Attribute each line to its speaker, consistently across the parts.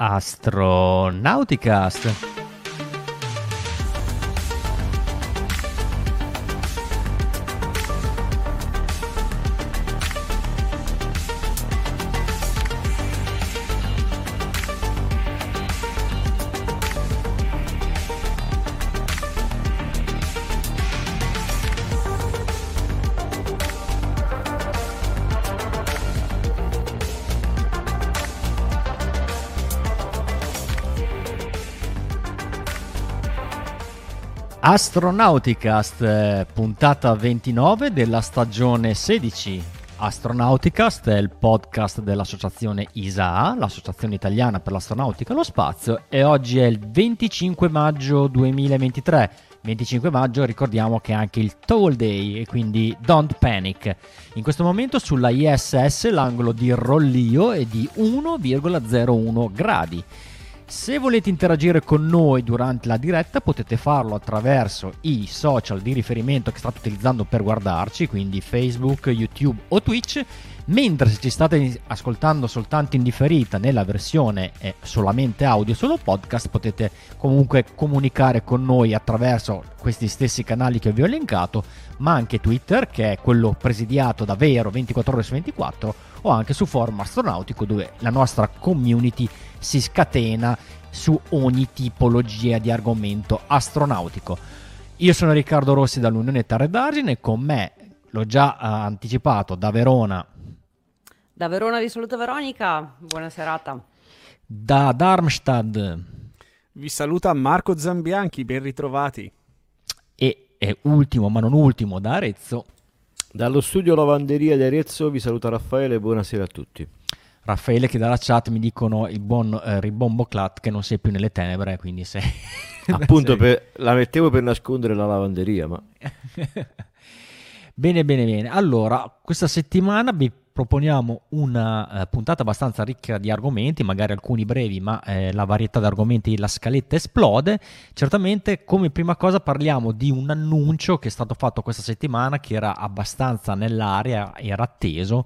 Speaker 1: Astronauticast. Astronauticast, eh, puntata 29 della stagione 16. Astronauticast è il podcast dell'associazione ISAA, l'associazione italiana per l'astronautica e lo spazio, e oggi è il 25 maggio 2023. 25 maggio ricordiamo che è anche il Toll Day e quindi don't panic. In questo momento sulla ISS l'angolo di rollio è di 1,01 gradi. Se volete interagire con noi durante la diretta potete farlo attraverso i social di riferimento che state utilizzando per guardarci, quindi Facebook, YouTube o Twitch, mentre se ci state ascoltando soltanto in differita nella versione eh, solamente audio, solo podcast, potete comunque comunicare con noi attraverso questi stessi canali che vi ho elencato, ma anche Twitter che è quello presidiato da Vero 24 ore su 24 o anche su forum astronautico dove la nostra community si scatena su ogni tipologia di argomento astronautico. Io sono Riccardo Rossi dall'Unione Terre d'Argine e con me, l'ho già uh, anticipato, da Verona.
Speaker 2: Da Verona vi saluta Veronica, buona serata.
Speaker 1: Da Darmstadt.
Speaker 3: Vi saluta Marco Zambianchi, ben ritrovati.
Speaker 1: E, e ultimo, ma non ultimo, da Arezzo.
Speaker 4: Dallo studio Lavanderia di Arezzo vi saluta Raffaele, buonasera a tutti.
Speaker 1: Raffaele che dalla chat mi dicono il buon eh, Ribombo Clat che non sei più nelle tenebre, quindi sei...
Speaker 4: Appunto, per, la mettevo per nascondere la lavanderia, ma...
Speaker 1: bene, bene, bene. Allora, questa settimana vi proponiamo una uh, puntata abbastanza ricca di argomenti, magari alcuni brevi, ma eh, la varietà di argomenti, la scaletta esplode. Certamente, come prima cosa, parliamo di un annuncio che è stato fatto questa settimana, che era abbastanza nell'aria, era atteso,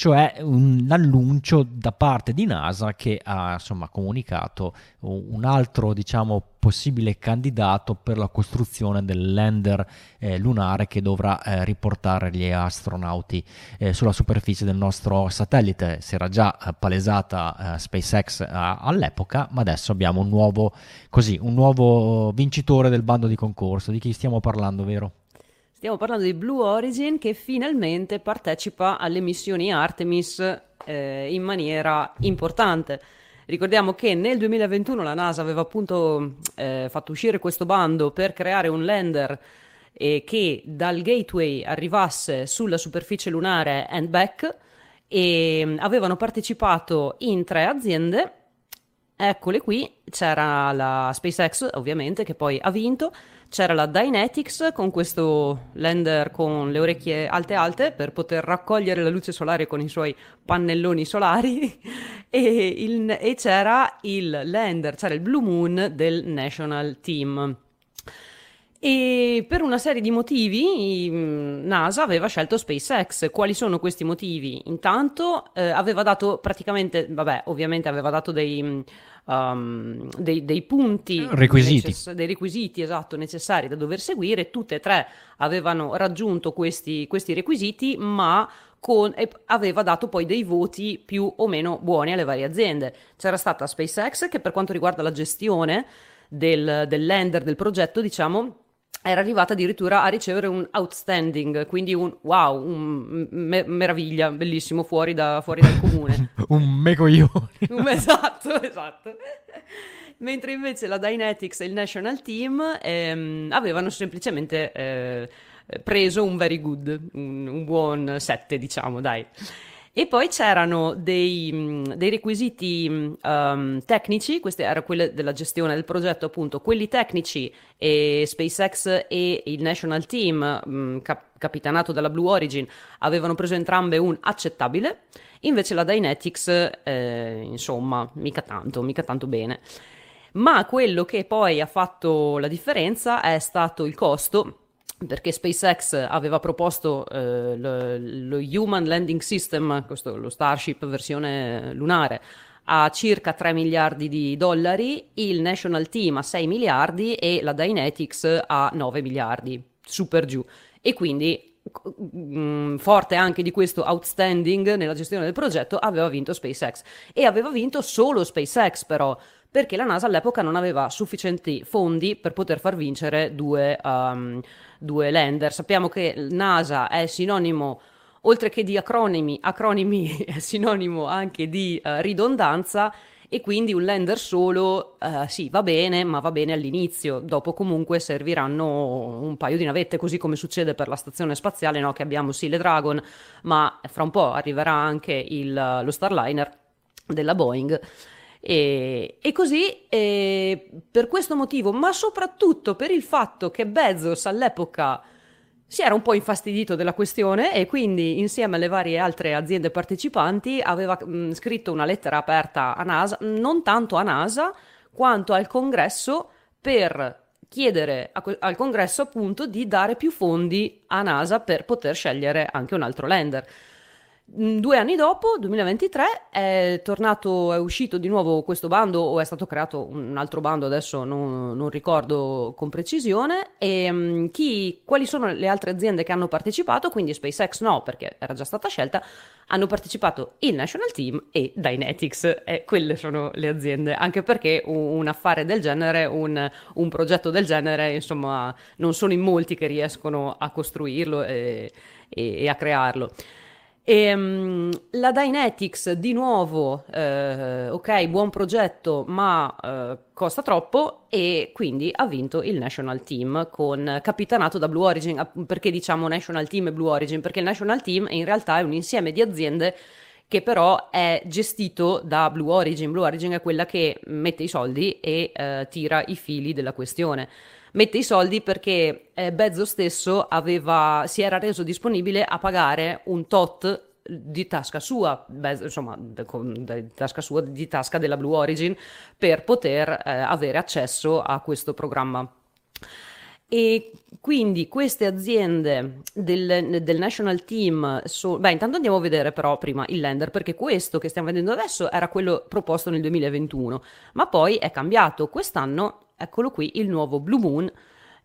Speaker 1: cioè un annuncio da parte di NASA che ha insomma, comunicato un altro diciamo, possibile candidato per la costruzione del lander eh, lunare che dovrà eh, riportare gli astronauti eh, sulla superficie del nostro satellite. Si era già eh, palesata eh, SpaceX all'epoca, ma adesso abbiamo un nuovo, così, un nuovo vincitore del bando di concorso. Di chi stiamo parlando, vero?
Speaker 2: Stiamo parlando di Blue Origin che finalmente partecipa alle missioni Artemis eh, in maniera importante. Ricordiamo che nel 2021 la NASA aveva appunto eh, fatto uscire questo bando per creare un lander eh, che dal gateway arrivasse sulla superficie lunare and back e mm, avevano partecipato in tre aziende. Eccole qui, c'era la SpaceX ovviamente che poi ha vinto, c'era la Dynetics con questo lander con le orecchie alte alte per poter raccogliere la luce solare con i suoi pannelloni solari e, il, e c'era il lander, c'era il Blue Moon del National Team. E per una serie di motivi NASA aveva scelto SpaceX. Quali sono questi motivi? Intanto eh, aveva dato praticamente, vabbè, ovviamente aveva dato dei, um, dei, dei, punti
Speaker 1: requisiti.
Speaker 2: Necess- dei requisiti esatto, necessari da dover seguire. Tutte e tre avevano raggiunto questi, questi requisiti, ma con, aveva dato poi dei voti più o meno buoni alle varie aziende. C'era stata SpaceX che per quanto riguarda la gestione del, del lender del progetto, diciamo, era arrivata addirittura a ricevere un outstanding, quindi un wow, un me- meraviglia, bellissimo, fuori, da, fuori dal comune.
Speaker 1: un mecoglione.
Speaker 2: esatto, esatto. Mentre invece la Dynetics e il National Team ehm, avevano semplicemente eh, preso un very good, un, un buon 7, diciamo, dai. E poi c'erano dei, mm, dei requisiti um, tecnici, queste erano quelle della gestione del progetto, appunto, quelli tecnici e SpaceX e il National Team, um, cap- capitanato dalla Blue Origin, avevano preso entrambe un accettabile, invece la Dynetics, eh, insomma, mica tanto, mica tanto bene. Ma quello che poi ha fatto la differenza è stato il costo perché SpaceX aveva proposto eh, lo, lo, Human Landing System, questo, lo Starship versione lunare, a circa 3 miliardi di dollari, il National Team a 6 miliardi e la Dynetics a 9 miliardi, super giù. E quindi mh, mm, forte anche di questo outstanding nella gestione del progetto, aveva vinto SpaceX. E aveva vinto solo SpaceX però, perché la NASA all'epoca non aveva sufficienti fondi per poter far vincere due, um, due lander. Sappiamo che NASA è sinonimo oltre che di acronimi, acronimi è sinonimo anche di uh, ridondanza e quindi un lander solo uh, sì va bene, ma va bene all'inizio, dopo comunque serviranno un paio di navette, così come succede per la stazione spaziale, no? che abbiamo sì le Dragon, ma fra un po' arriverà anche il, lo Starliner della Boeing. E, e così e per questo motivo, ma soprattutto per il fatto che Bezos all'epoca si era un po' infastidito della questione e quindi insieme alle varie altre aziende partecipanti aveva mh, scritto una lettera aperta a NASA, non tanto a NASA quanto al congresso per chiedere a, al congresso appunto di dare più fondi a NASA per poter scegliere anche un altro lender. Mm, due anni dopo, 2023, è tornato, è uscito di nuovo questo bando o è stato creato un altro bando, adesso non, non ricordo con precisione, e um, chi, quali sono le altre aziende che hanno partecipato, quindi SpaceX no perché era già stata scelta, hanno partecipato il National Team e Dynetics e quelle sono le aziende, anche perché un, un affare del genere, un, un, progetto del genere, insomma, non sono in molti che riescono a costruirlo e, e, e a crearlo. E, um, la Dynetics di nuovo, eh, ok, buon progetto, ma eh, costa troppo e quindi ha vinto il National Team con capitanato da Blue Origin. Perché diciamo National Team e Blue Origin? Perché il National Team in realtà è un insieme di aziende che però è gestito da Blue Origin. Blue Origin è quella che mette i soldi e eh, tira i fili della questione mette i soldi perché eh, Bezos stesso aveva, si era reso disponibile a pagare un tot di tasca sua, Bez, insomma, di tasca sua, di tasca della Blue Origin, per poter eh, avere accesso a questo programma. E quindi queste aziende del, del National Team, so, beh, intanto andiamo a vedere però prima il lender, perché questo che stiamo vedendo adesso era quello proposto nel 2021, ma poi è cambiato. Quest'anno eccolo qui, il nuovo Blue Moon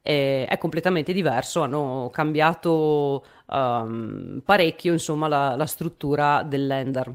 Speaker 2: eh, è completamente diverso, hanno cambiato um, parecchio insomma, la, la, struttura del lender.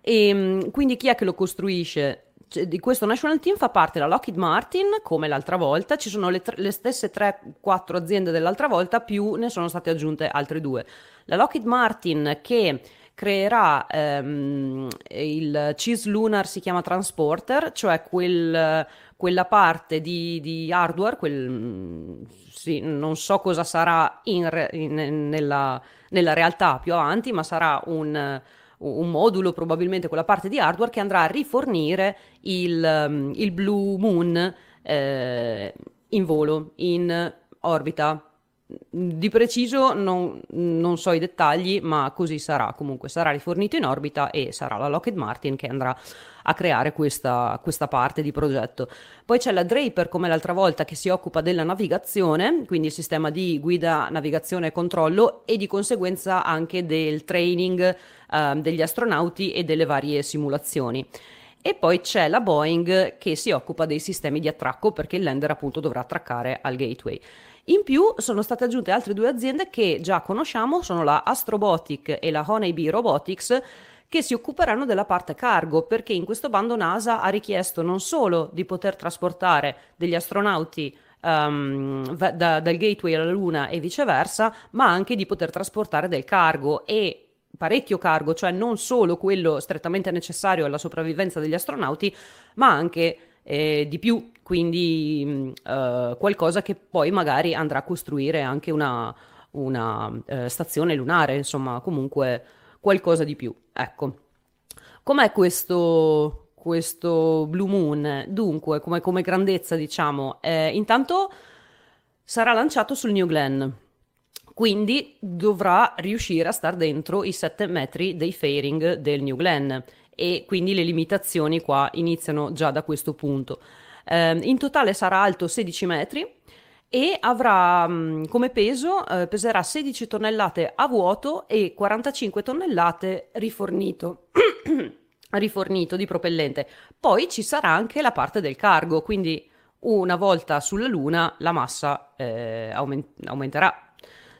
Speaker 2: E, ehm, quindi chi è che lo costruisce? Di questo National Team fa parte la Lockheed Martin, come l'altra volta, ci sono le, tre, le stesse 3-4 aziende dell'altra volta, più ne sono state aggiunte altre due. La Lockheed Martin che creerà ehm, il CIS Lunar si chiama Transporter, cioè quel, quella parte di, di hardware, quel, sì, non so cosa sarà in re, in, nella, nella, realtà più avanti, ma sarà un, un, modulo, probabilmente quella parte di hardware che andrà a rifornire il, il Blue Moon eh, in volo, in orbita di preciso non, non, so i dettagli, ma così sarà. Comunque sarà rifornito in orbita e sarà la Lockheed Martin che andrà a creare questa, questa parte di progetto. Poi c'è la Draper, come l'altra volta, che si occupa della navigazione, quindi il sistema di guida, navigazione e controllo e di conseguenza anche del training eh, degli astronauti e delle varie simulazioni. E poi c'è la Boeing che si occupa dei sistemi di attracco perché il lander appunto dovrà attraccare al gateway. In più sono state aggiunte altre due aziende che già conosciamo, sono la Astrobotic e la Honeybee Robotics, che si occuperanno della parte cargo, perché in questo bando NASA ha richiesto non solo di poter trasportare degli astronauti um, da, dal gateway alla Luna e viceversa, ma anche di poter trasportare del cargo e parecchio cargo, cioè non solo quello strettamente necessario alla sopravvivenza degli astronauti, ma anche eh, di più, quindi uh, qualcosa che poi magari andrà a costruire anche una, una uh, stazione lunare, insomma, comunque qualcosa di più. Ecco. Com'è questo, questo Blue Moon? Dunque, come, come grandezza, diciamo, eh, intanto sarà lanciato sul New Glenn. Quindi dovrà riuscire a star dentro i 7 metri dei fairing del New Glenn e quindi le limitazioni qua iniziano già da questo punto. Eh, in totale sarà alto 16 metri e avrà mh, come peso, eh, peserà 16 tonnellate a vuoto e 45 tonnellate rifornito. rifornito di propellente. Poi ci sarà anche la parte del cargo, quindi una volta sulla Luna la massa eh, aument- aumenterà.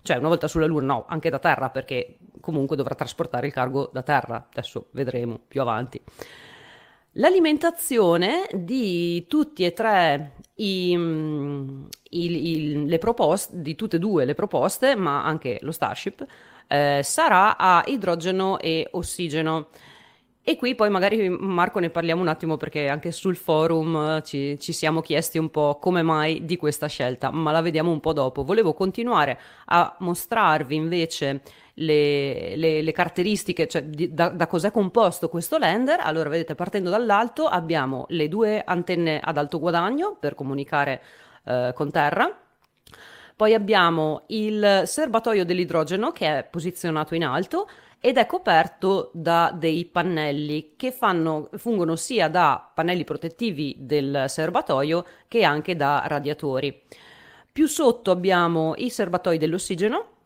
Speaker 2: Cioè, una volta sulla Luna, no, anche da terra, perché comunque dovrà trasportare il cargo da terra. Adesso vedremo più avanti. L'alimentazione di tutti e tre i, i, i, le proposte, di tutte e due le proposte, ma anche lo Starship, eh, sarà a idrogeno e ossigeno. E qui poi magari Marco ne parliamo un attimo perché anche sul forum ci, ci, siamo chiesti un po' come mai di questa scelta, ma la vediamo un po' dopo. Volevo continuare a mostrarvi invece le, le, le caratteristiche, cioè di, da, da cos'è composto questo lander. Allora, vedete, partendo dall'alto abbiamo le due antenne ad alto guadagno per comunicare eh, con terra. Poi abbiamo il serbatoio dell'idrogeno che è posizionato in alto ed è coperto da dei pannelli che fanno, fungono sia da pannelli protettivi del serbatoio che anche da radiatori. Più sotto abbiamo i serbatoi dell'ossigeno.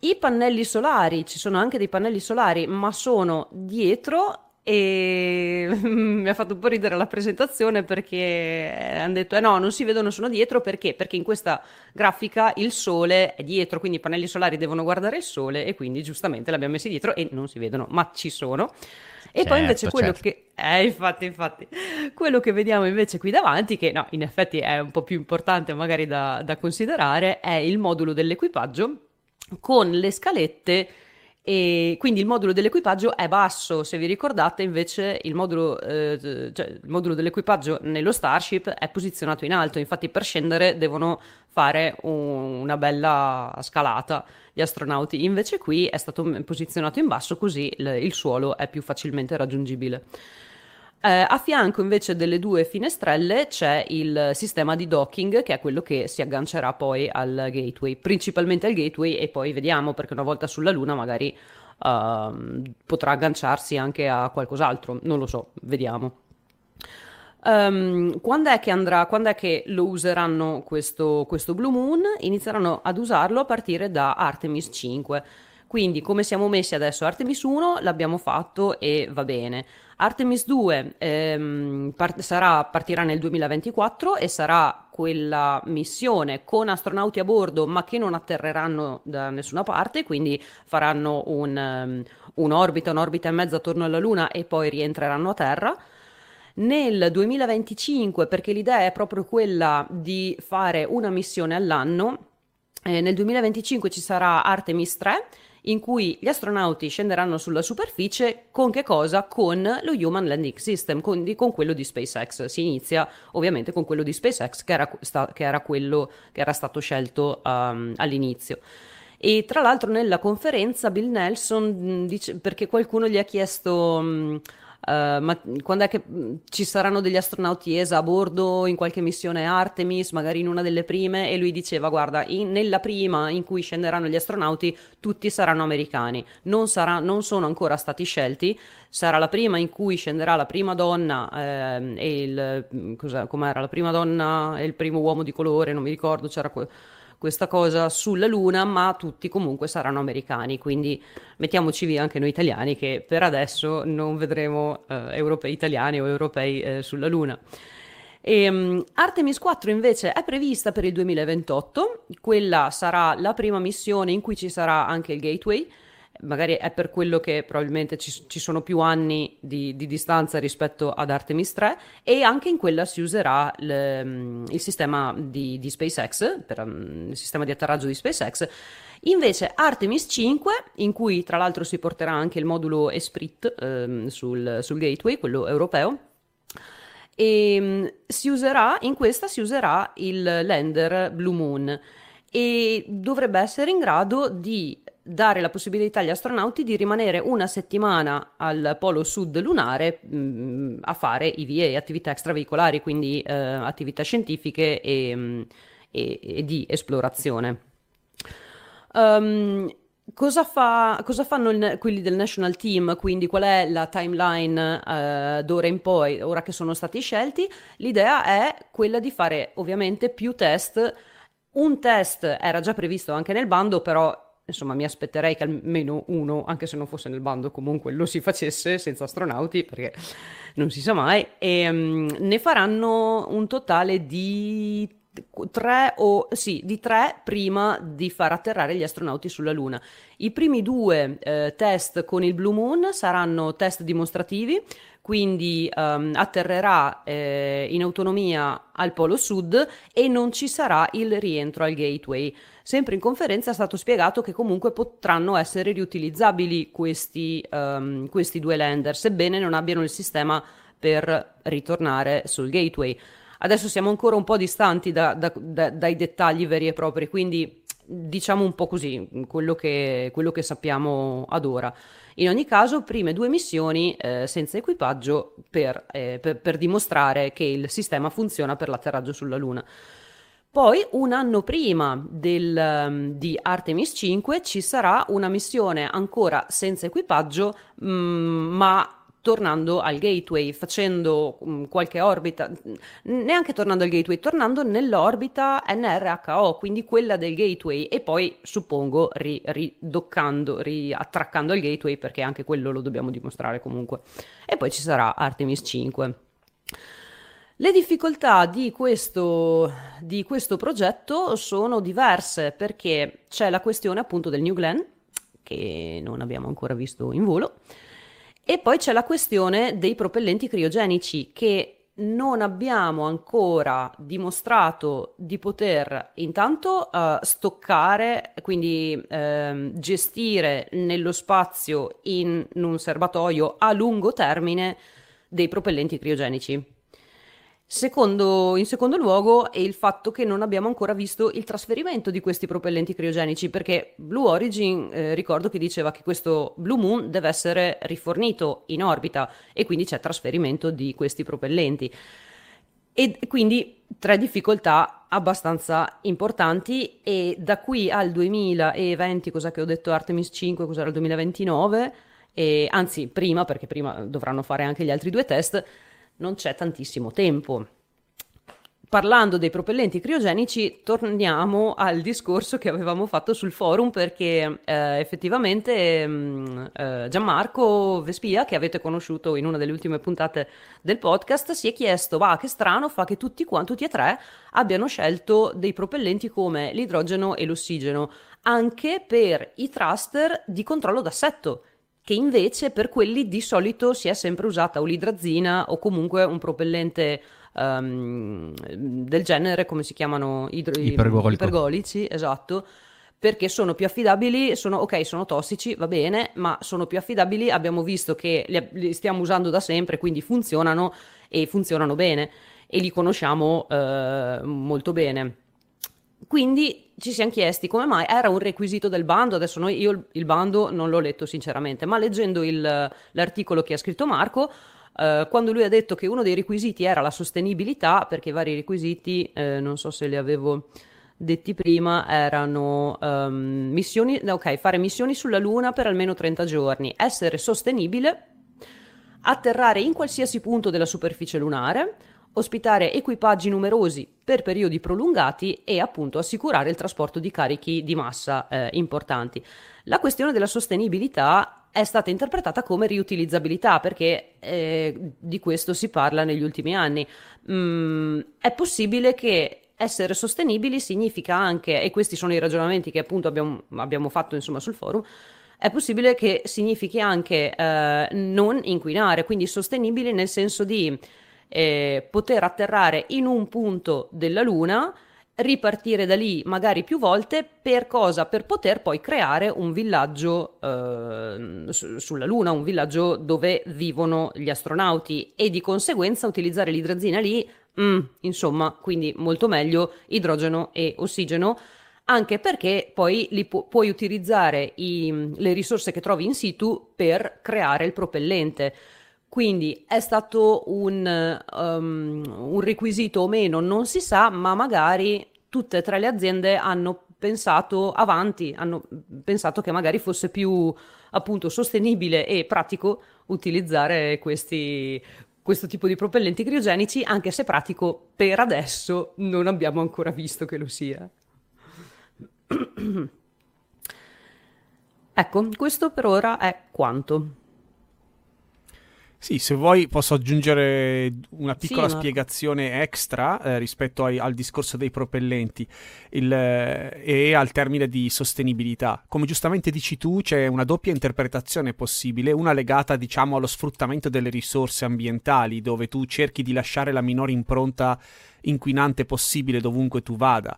Speaker 2: I pannelli solari, ci sono anche dei pannelli solari, ma sono dietro e mi ha fatto un po' ridere la presentazione perché hanno detto eh no, non si vedono, sono dietro perché? Perché in questa grafica il sole è dietro, quindi i pannelli solari devono guardare il sole e quindi giustamente li abbiamo messi dietro e non si vedono, ma ci sono. E certo, poi invece quello certo. che eh, infatti, infatti, quello che vediamo invece qui davanti, che no, in effetti è un po' più importante magari da, da considerare, è il modulo dell'equipaggio con le scalette e quindi il modulo dell'equipaggio è basso, se vi ricordate invece il modulo, eh, cioè, il modulo, dell'equipaggio nello Starship è posizionato in alto, infatti per scendere devono fare un, una bella scalata gli astronauti, invece qui è stato posizionato in basso così il, il suolo è più facilmente raggiungibile. Eh, a fianco invece delle due finestrelle c'è il sistema di docking che è quello che si aggancerà poi al gateway, principalmente al gateway e poi vediamo perché una volta sulla Luna magari uh, potrà agganciarsi anche a qualcos'altro, non lo so, vediamo. Um, quando, è che andrà, quando è che lo useranno questo, questo Blue Moon? Inizieranno ad usarlo a partire da Artemis 5. Quindi come siamo messi adesso? Artemis 1 l'abbiamo fatto e va bene. Artemis 2 ehm, part- sarà, partirà nel 2024 e sarà quella missione con astronauti a bordo ma che non atterreranno da nessuna parte, quindi faranno un, um, un'orbita, un'orbita e mezza attorno alla Luna e poi rientreranno a Terra. Nel 2025, perché l'idea è proprio quella di fare una missione all'anno, eh, nel 2025 ci sarà Artemis 3 in cui gli astronauti scenderanno sulla superficie con che cosa? Con lo Human Landing System, con, con quello di SpaceX. Si inizia ovviamente con quello di SpaceX che era, sta, che era quello che era stato scelto um, all'inizio. E tra l'altro nella conferenza Bill Nelson dice, perché qualcuno gli ha chiesto Uh, ma quando è che mm, ci saranno degli astronauti ESA a bordo in qualche missione Artemis, magari in una delle prime? E lui diceva: Guarda, in, nella prima in cui scenderanno gli astronauti, tutti saranno americani, non, sarà, non sono ancora stati scelti. Sarà la prima in cui scenderà la prima donna eh, e il. Mm, com'era? La prima donna e il primo uomo di colore, non mi ricordo, c'era. Que- questa cosa sulla Luna, ma tutti comunque saranno americani, quindi mettiamoci via anche noi italiani che per adesso non vedremo eh, europei italiani o europei eh, sulla Luna. E, um, Artemis 4 invece è prevista per il 2028, quella sarà la prima missione in cui ci sarà anche il gateway magari è per quello che probabilmente ci, ci sono più anni di, di, distanza rispetto ad Artemis 3 e anche in quella si userà le, mm, il sistema di, di SpaceX, per, um, il sistema di atterraggio di SpaceX. Invece Artemis 5, in cui tra l'altro si porterà anche il modulo Esprit um, sul, sul gateway, quello europeo, e um, si userà, in questa si userà il lander Blue Moon e dovrebbe essere in grado di dare la possibilità agli astronauti di rimanere una settimana al polo sud lunare mh, mm, a fare IVA, attività extraveicolari, quindi eh, attività scientifiche e, mh, e, e, di esplorazione. Um, cosa, fa, cosa, fanno il, quelli del National Team? Quindi qual è la timeline uh, d'ora in poi, ora che sono stati scelti? L'idea è quella di fare ovviamente più test. Un test era già previsto anche nel bando, però insomma mi aspetterei che almeno uno, anche se non fosse nel bando, comunque lo si facesse senza astronauti, perché non si sa mai, e um, ne faranno un totale di tre o sì, di tre prima di far atterrare gli astronauti sulla Luna. I primi due eh, test con il Blue Moon saranno test dimostrativi, quindi um, atterrerà eh, in autonomia al polo sud e non ci sarà il rientro al gateway. Sempre in conferenza è stato spiegato che comunque potranno essere riutilizzabili questi, um, questi due lander, sebbene non abbiano il sistema per ritornare sul gateway. Adesso siamo ancora un po' distanti da, da, da, dai dettagli veri e propri, quindi diciamo un po' così, quello che, quello che sappiamo ad ora. In ogni caso, prime due missioni eh, senza equipaggio per, eh, per, per, dimostrare che il sistema funziona per l'atterraggio sulla Luna. Poi, un anno prima del, um, di Artemis 5, ci sarà una missione ancora senza equipaggio, mh, mm, ma tornando al gateway, facendo um, qualche orbita, neanche tornando al gateway, tornando nell'orbita NRHO, quindi quella del gateway, e poi suppongo ri, ridoccando, riattraccando al gateway, perché anche quello lo dobbiamo dimostrare comunque. E poi ci sarà Artemis 5. Le difficoltà di questo, di questo progetto sono diverse perché c'è la questione appunto del New Glenn, che non abbiamo ancora visto in volo, e poi c'è la questione dei propellenti criogenici che non abbiamo ancora dimostrato di poter intanto uh, stoccare, quindi uh, gestire nello spazio in, in un serbatoio a lungo termine dei propellenti criogenici. Secondo, in secondo luogo è il fatto che non abbiamo ancora visto il trasferimento di questi propellenti criogenici, perché Blue Origin, eh, ricordo che diceva che questo Blue Moon deve essere rifornito in orbita e quindi c'è trasferimento di questi propellenti. E quindi tre difficoltà abbastanza importanti e da qui al 2020, cosa che ho detto Artemis 5, cos'era il 2029, e, anzi prima, perché prima dovranno fare anche gli altri due test, non c'è tantissimo tempo. Parlando dei propellenti criogenici, torniamo al discorso che avevamo fatto sul forum perché eh, effettivamente mm, eh, Gianmarco Vespia, che avete conosciuto in una delle ultime puntate del podcast, si è chiesto, va, che strano fa che tutti, qua, tutti e tre abbiano scelto dei propellenti come l'idrogeno e l'ossigeno, anche per i thruster di controllo d'assetto che invece per quelli di solito si è sempre usata o l'idrazina o comunque un propellente um, del genere, come si chiamano?
Speaker 1: Idro-.
Speaker 2: Ipergolici, esatto perché sono più affidabili, sono, ok, sono tossici, va bene, ma sono più affidabili, abbiamo visto che li, li stiamo usando da sempre, quindi funzionano e funzionano bene e li conosciamo eh, molto bene. Quindi ci siamo chiesti come mai era un requisito del bando, adesso noi, io il bando non l'ho letto sinceramente, ma leggendo il, l'articolo che ha scritto Marco, eh, quando lui ha detto che uno dei requisiti era la sostenibilità, perché i vari requisiti, eh, non so se li avevo detti prima, erano um, missioni, ok, fare missioni sulla Luna per almeno 30 giorni, essere sostenibile, atterrare in qualsiasi punto della superficie lunare, ospitare equipaggi numerosi per periodi prolungati e appunto assicurare il trasporto di carichi di massa eh, importanti. La questione della sostenibilità è stata interpretata come riutilizzabilità perché eh, di questo si parla negli ultimi anni. Mm, è possibile che essere sostenibili significa anche, e questi sono i ragionamenti che appunto abbiamo, abbiamo fatto insomma sul forum, è possibile che significhi anche eh, non inquinare, quindi sostenibili nel senso di eh, poter atterrare in un punto della Luna, ripartire da lì magari più volte, per cosa? Per poter poi creare un villaggio eh, su- sulla Luna, un villaggio dove vivono gli astronauti e di conseguenza utilizzare l'idrazina lì, mm, insomma, quindi molto meglio idrogeno e ossigeno anche perché poi li pu- puoi utilizzare i, le risorse che trovi in situ per creare il propellente. Quindi è stato un, um, un requisito o meno, non si sa, ma magari tutte e tre le aziende hanno pensato avanti, hanno pensato che magari fosse più appunto sostenibile e pratico utilizzare questi, questo tipo di propellenti criogenici, anche se pratico per adesso non abbiamo ancora visto che lo sia. Ecco, questo per ora è quanto.
Speaker 3: Sì, se vuoi posso aggiungere una piccola
Speaker 2: Sì, ma-
Speaker 3: spiegazione extra eh, rispetto ai- al discorso dei propellenti il, eh, e al termine di sostenibilità. Come giustamente dici tu, c'è una doppia interpretazione possibile, una legata diciamo allo sfruttamento delle risorse ambientali, dove tu cerchi di lasciare la minore impronta inquinante possibile dovunque tu vada.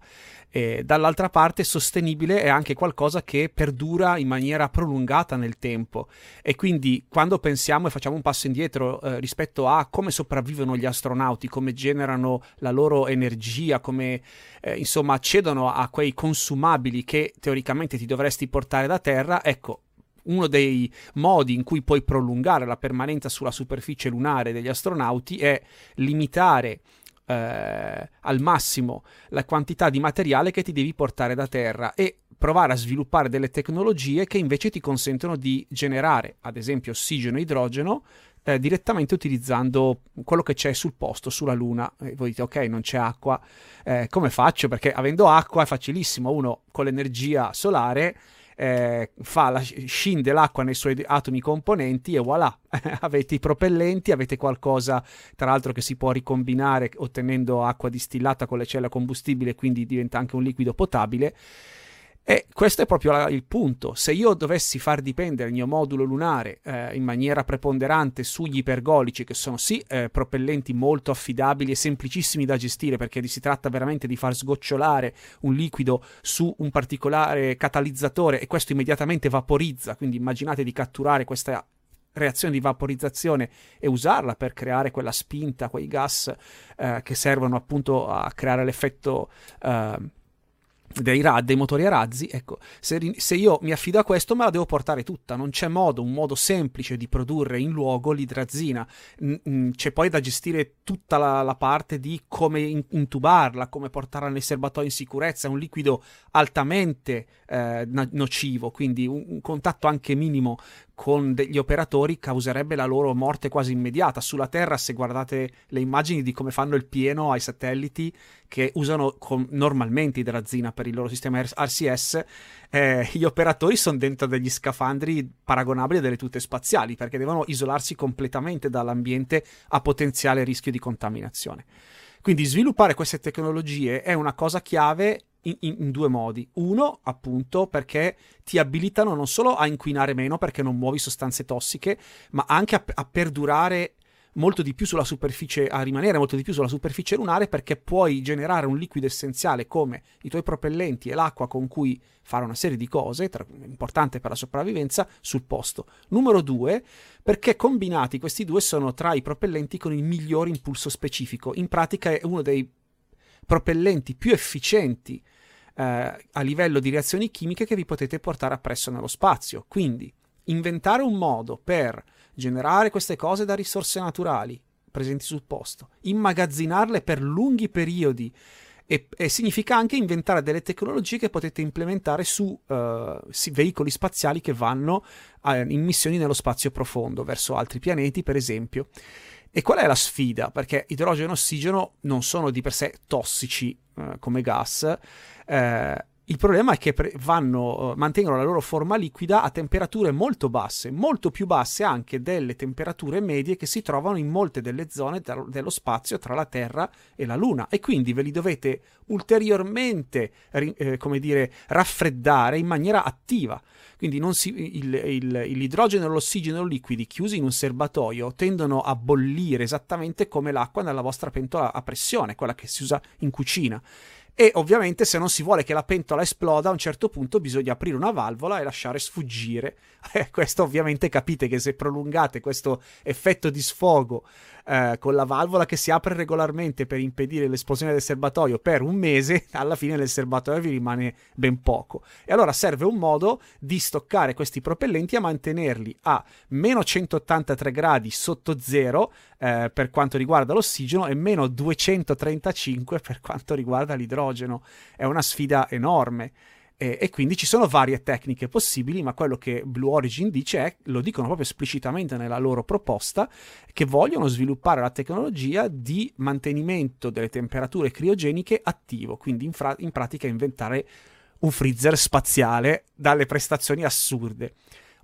Speaker 3: E dall'altra parte, sostenibile è anche qualcosa che perdura in maniera prolungata nel tempo. E quindi quando pensiamo e facciamo un passo indietro eh, rispetto a come sopravvivono gli astronauti, come generano la loro energia, come eh, insomma accedono a quei consumabili che teoricamente ti dovresti portare da terra, ecco. Uno dei modi in cui puoi prolungare la permanenza sulla superficie lunare degli astronauti è limitare eh, al massimo la quantità di materiale che ti devi portare da terra e provare a sviluppare delle tecnologie che invece ti consentono di generare, ad esempio, ossigeno e idrogeno eh, direttamente utilizzando quello che c'è sul posto, sulla Luna. E voi dite, ok, non c'è acqua, eh, come faccio? Perché avendo acqua è facilissimo, uno con l'energia solare eh, fa la, scinde l'acqua nei suoi atomi componenti e voilà, avete i propellenti, avete qualcosa tra l'altro che si può ricombinare ottenendo acqua distillata con le celle a combustibile, quindi diventa anche un liquido potabile. E questo è proprio la, il punto. Se io dovessi far dipendere il mio modulo lunare eh, in maniera preponderante sugli ipergolici, che sono sì eh, propellenti molto affidabili e semplicissimi da gestire, perché si tratta veramente di far sgocciolare un liquido su un particolare catalizzatore e questo immediatamente vaporizza, quindi immaginate di catturare questa reazione di vaporizzazione e usarla per creare quella spinta, quei gas eh, che servono appunto a creare l'effetto eh, dei, ra- dei motori a razzi, ecco, se, se io mi affido a questo me la devo portare tutta, non c'è modo, un modo semplice di produrre in luogo l'idrazina, c'è poi da gestire tutta la, la parte di come in- intubarla, come portarla nei serbatoi in sicurezza, è un liquido altamente eh, no- nocivo, quindi un, un contatto anche minimo con degli operatori causerebbe la loro morte quasi immediata. Sulla Terra, se guardate le immagini di come fanno il pieno ai satelliti che usano con, normalmente idrazina per il loro sistema RCS, eh, gli operatori sono dentro degli scafandri paragonabili a delle tute spaziali perché devono isolarsi completamente dall'ambiente a potenziale rischio di contaminazione. Quindi sviluppare queste tecnologie è una cosa chiave in, in, due modi. Uno, appunto, perché ti abilitano non solo a inquinare meno perché non muovi sostanze tossiche, ma anche a, a perdurare molto di più sulla superficie, a rimanere molto di più sulla superficie lunare perché puoi generare un liquido essenziale come i tuoi propellenti e l'acqua con cui fare una serie di cose, tra, importante per la sopravvivenza, sul posto. Numero due, perché combinati questi due sono tra i propellenti con il miglior impulso specifico. In pratica è uno dei propellenti più efficienti eh, a livello di reazioni chimiche che vi potete portare appresso nello spazio. Quindi inventare un modo per generare queste cose da risorse naturali presenti sul posto, immagazzinarle per lunghi periodi e, e significa anche inventare delle tecnologie che potete implementare su uh, veicoli spaziali che vanno uh, in missioni nello spazio profondo, verso altri pianeti per esempio. E qual è la sfida? Perché idrogeno e ossigeno non sono di per sé tossici come gas, eh, il problema è che vanno, mantengono la loro forma liquida a temperature molto basse, molto più basse anche delle temperature medie che si trovano in molte delle zone dello spazio tra la Terra e la Luna e quindi ve li dovete ulteriormente, eh, come dire, raffreddare in maniera attiva. Quindi si, il, il, l'idrogeno e l'ossigeno liquidi chiusi in un serbatoio tendono a bollire esattamente come l'acqua nella vostra pentola a pressione, quella che si usa in cucina e ovviamente se non si vuole che la pentola esploda a un certo punto bisogna aprire una valvola e lasciare sfuggire. Eh, questo ovviamente capite che se prolungate questo effetto di sfogo eh, con la valvola che si apre regolarmente per impedire l'esplosione del serbatoio per un mese, alla fine nel serbatoio vi rimane ben poco. E allora serve un modo di stoccare questi propellenti a mantenerli a meno 183 gradi sotto zero eh, per quanto riguarda l'ossigeno e meno 235 per quanto riguarda l'idrogeno. È una sfida enorme. E, e, quindi ci sono varie tecniche possibili, ma quello che Blue Origin dice è, lo dicono proprio esplicitamente nella loro proposta, che vogliono sviluppare la tecnologia di mantenimento delle temperature criogeniche attivo, quindi in, fra- in pratica inventare un freezer spaziale dalle prestazioni assurde.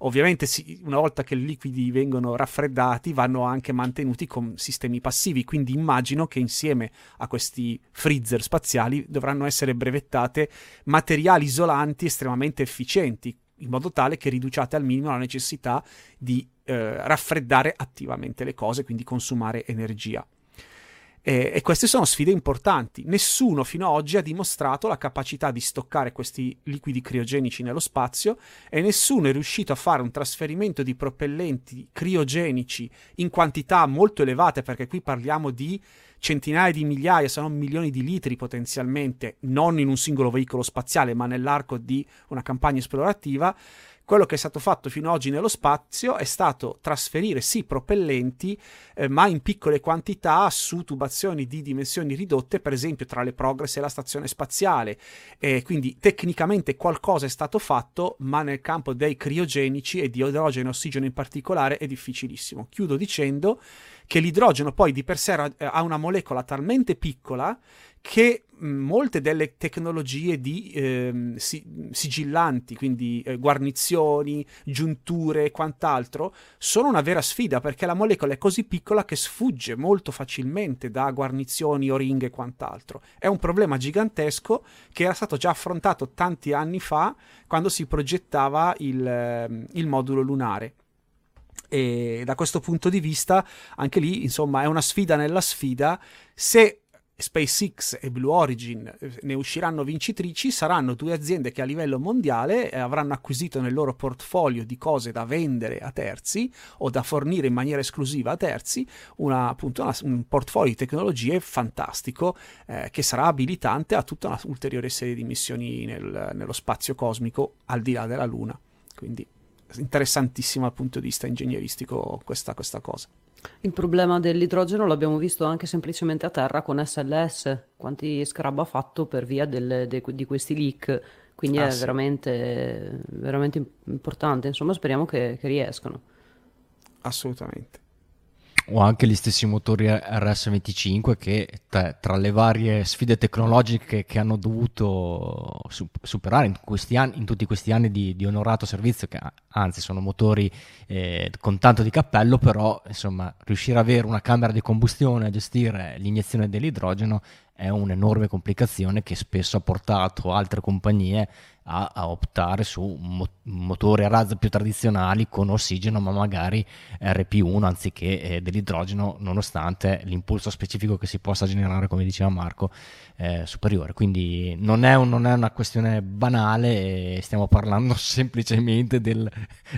Speaker 3: Ovviamente sì, una volta che i liquidi vengono raffreddati vanno anche mantenuti con sistemi passivi, quindi immagino che insieme a questi freezer spaziali dovranno essere brevettate materiali isolanti estremamente efficienti, in modo tale che riduciate al minimo la necessità di eh, raffreddare attivamente le cose, quindi consumare energia. E, e, queste sono sfide importanti. Nessuno fino ad oggi ha dimostrato la capacità di stoccare questi liquidi criogenici nello spazio e nessuno è riuscito a fare un trasferimento di propellenti criogenici in quantità molto elevate, perché qui parliamo di centinaia di migliaia, se non milioni di litri potenzialmente, non in un singolo veicolo spaziale, ma nell'arco di una campagna esplorativa quello che è stato fatto fino ad oggi nello spazio è stato trasferire sì propellenti, eh, ma in piccole quantità su tubazioni di dimensioni ridotte, per esempio tra le Progress e la stazione spaziale. E quindi tecnicamente qualcosa è stato fatto, ma nel campo dei criogenici e di idrogeno e ossigeno in particolare è difficilissimo. Chiudo dicendo che l'idrogeno poi di per sé ha una molecola talmente piccola che molte delle tecnologie di eh, si, sigillanti, quindi eh, guarnizioni, giunture e quant'altro, sono una vera sfida perché la molecola è così piccola che sfugge molto facilmente da guarnizioni o ringhe e quant'altro. È un problema gigantesco che era stato già affrontato tanti anni fa quando si progettava il, ehm, il modulo lunare e da questo punto di vista anche lì insomma è una sfida nella sfida se SpaceX e Blue Origin eh, ne usciranno vincitrici, saranno due aziende che a livello mondiale eh, avranno acquisito nel loro portfolio di cose da vendere a terzi o da fornire in maniera esclusiva a terzi una, appunto una, un portfolio di tecnologie fantastico eh, che sarà abilitante a tutta una ulteriore serie di missioni nel, nello spazio cosmico al di là della Luna. Quindi interessantissima dal punto di vista ingegneristico questa, questa cosa.
Speaker 2: Il problema dell'idrogeno l'abbiamo visto anche semplicemente a terra con SLS, quanti scrub ha fatto per via del, de, di questi leak, quindi ah, è sì. veramente, veramente importante, insomma speriamo che, che riescano.
Speaker 3: Assolutamente
Speaker 1: o anche gli stessi motori RS25 che tra le varie sfide tecnologiche che hanno dovuto superare in, anni, in, tutti questi anni di, di, onorato servizio, che anzi sono motori eh, con tanto di cappello, però insomma riuscire ad avere una camera di combustione a gestire l'iniezione dell'idrogeno è un'enorme complicazione che spesso ha portato altre compagnie a, a optare su mo- motori a razza più tradizionali con ossigeno, ma magari RP1 anziché eh, dell'idrogeno, nonostante l'impulso specifico che si possa generare, come diceva Marco, eh, superiore. Quindi non è, un, non è, una questione banale, stiamo parlando semplicemente del,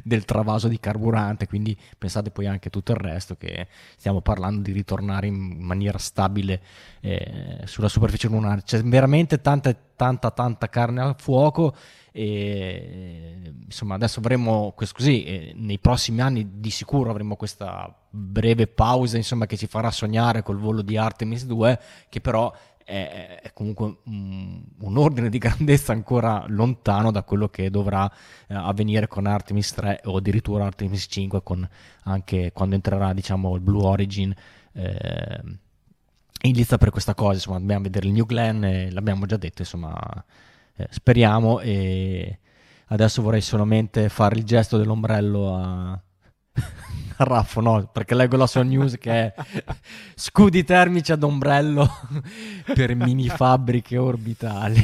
Speaker 1: del, travaso di carburante, quindi pensate poi anche a tutto il resto che stiamo parlando di ritornare in maniera stabile eh, sulla superficie lunare. C'è veramente tanta, tanta, tanta carne al fuoco e insomma adesso avremo così eh, nei prossimi anni di sicuro avremo questa breve pausa insomma che ci farà sognare col volo di Artemis 2 che però è, è comunque un, un, ordine di grandezza ancora lontano da quello che dovrà eh, avvenire con Artemis 3 o addirittura Artemis 5 con anche quando entrerà diciamo il Blue Origin eh, in lista per questa cosa insomma dobbiamo vedere il New Glenn e l'abbiamo già detto insomma eh, speriamo e adesso vorrei solamente fare il gesto dell'ombrello a Raffo, no, perché leggo la sua news che è scudi termici ad ombrello per mini fabbriche orbitali.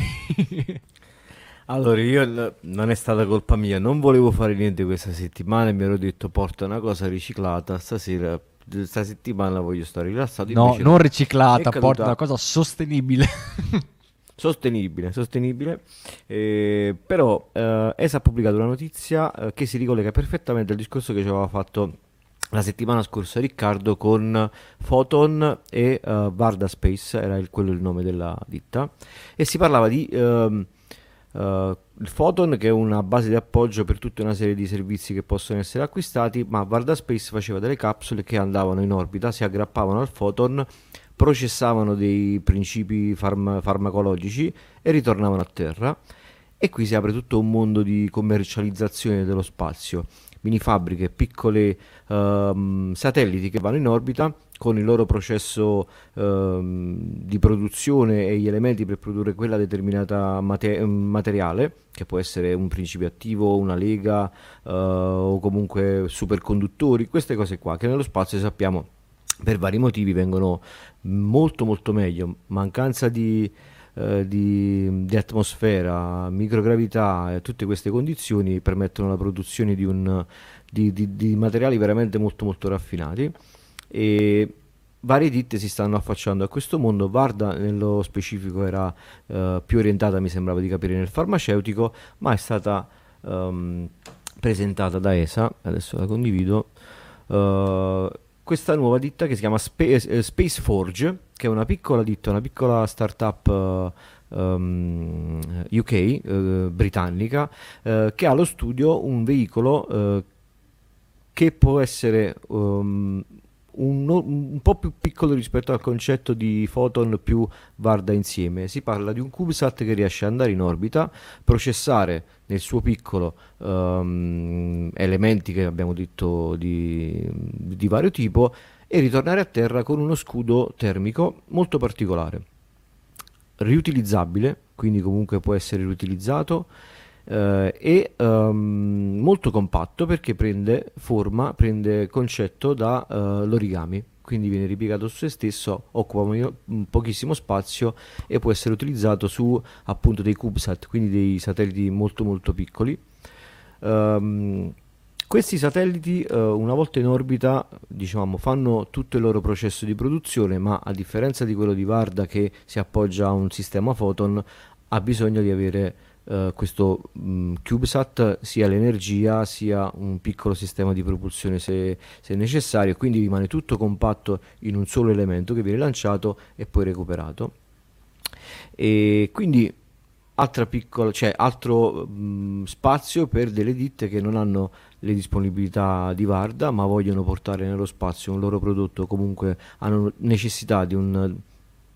Speaker 4: Allora, io non è stata colpa mia, non volevo fare niente questa settimana e mi ero detto porta una cosa riciclata stasera. Questa settimana voglio stare rilassato.
Speaker 1: No, non riciclata, porta una cosa sostenibile.
Speaker 4: Sostenibile, sostenibile. Eh, però eh, ESA ha pubblicato una notizia eh, che si ricollega perfettamente al discorso che ci aveva fatto la settimana scorsa Riccardo con Photon e uh, Varda Space, era il, quello il nome della ditta, e si parlava di uh, uh, il Photon che è una base di appoggio per tutta una serie di servizi che possono essere acquistati, ma Varda Space faceva delle capsule che andavano in orbita, si aggrappavano al Photon, processavano dei principi farm- farmacologici e ritornavano a terra. E qui si apre tutto un mondo di commercializzazione dello spazio, mini fabbriche, piccoli ehm, satelliti che vanno in orbita con il loro processo ehm, di produzione e gli elementi per produrre quella determinata mate- materiale, che può essere un principio attivo, una lega eh, o comunque superconduttori, queste cose qua che nello spazio sappiamo per vari motivi vengono molto molto meglio, mancanza di, eh, di, di atmosfera, microgravità e tutte queste condizioni permettono la produzione di, un, di, di materiali veramente molto molto raffinati e varie ditte si stanno affacciando a questo mondo. Varda nello specifico era uh, più orientata, mi sembrava di capire, nel farmaceutico, ma è stata um, presentata da ESA, adesso la condivido, uh, questa nuova ditta che si chiama Space, eh, Space, Forge, che è una piccola ditta, una piccola startup um, UK, uh, britannica, uh, che ha allo studio un veicolo che può essere um, un, un, po' più piccolo rispetto al concetto di Photon più Varda insieme. Si parla di un CubeSat che riesce ad andare in orbita, processare nel suo piccolo um, elementi che abbiamo detto di, di vario tipo e ritornare a terra con uno scudo termico molto particolare. Riutilizzabile, quindi comunque può essere riutilizzato eh, e um, molto compatto perché prende forma, prende concetto dall'origami. Uh, quindi viene ripiegato su se stesso, occupa pochissimo spazio e può essere utilizzato su appunto dei CubeSat, quindi dei satelliti molto molto piccoli. Um, questi satelliti, uh, una volta in orbita, diciamo, fanno tutto il loro processo di produzione, ma a differenza di quello di Varda che si appoggia a un sistema Photon, ha bisogno di avere uh, questo um, CubeSat sia l'energia sia un piccolo sistema di propulsione se, se necessario, quindi rimane tutto compatto in un solo elemento che viene lanciato e poi recuperato. E quindi piccola, cioè altro mh, spazio per delle ditte che non hanno le disponibilità di Varda ma vogliono portare nello spazio un loro prodotto comunque hanno necessità di un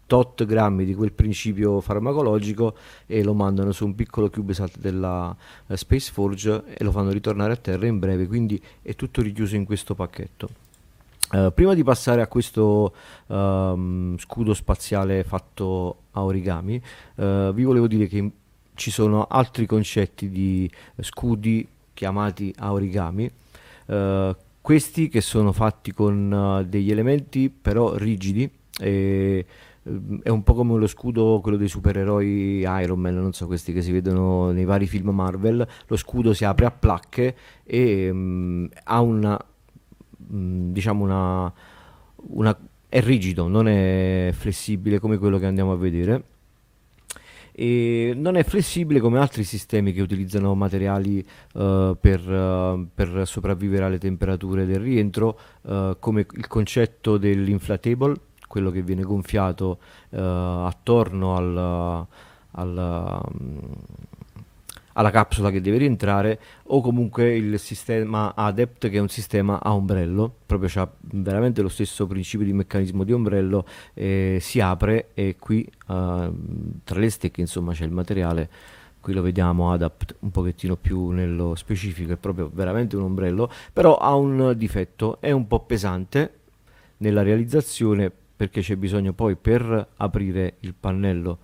Speaker 4: tot grammi di quel principio farmacologico e lo mandano su un piccolo CubeSat della uh, Space Forge e lo fanno ritornare a terra in breve, quindi è tutto richiuso in questo pacchetto. Uh, prima di passare a questo um, scudo spaziale fatto a origami, uh, vi volevo dire che ci sono altri concetti di scudi chiamati origami. Uh, questi che sono fatti con degli elementi però rigidi e Ehm, è un po' come lo scudo, quello dei supereroi Iron Man, non so, questi che si vedono nei vari film Marvel, lo scudo si apre a placche e um, ha una, um, diciamo una, una, è rigido, non è flessibile come quello che andiamo a vedere e non è flessibile come altri sistemi che utilizzano materiali uh, per, uh, per, sopravvivere alle temperature del rientro, uh, come il concetto dell'inflatable quello che viene gonfiato attorno al, al, mm, alla capsula che deve rientrare o comunque il sistema Adept che è un sistema a ombrello proprio c'ha veramente lo stesso principio di meccanismo di ombrello eh, si apre e qui eh, tra le stecche insomma c'è il materiale. Qui lo vediamo adapt un pochettino più nello specifico è proprio veramente un ombrello però ha un difetto è un po' pesante nella realizzazione perché c'è bisogno poi per aprire il pannello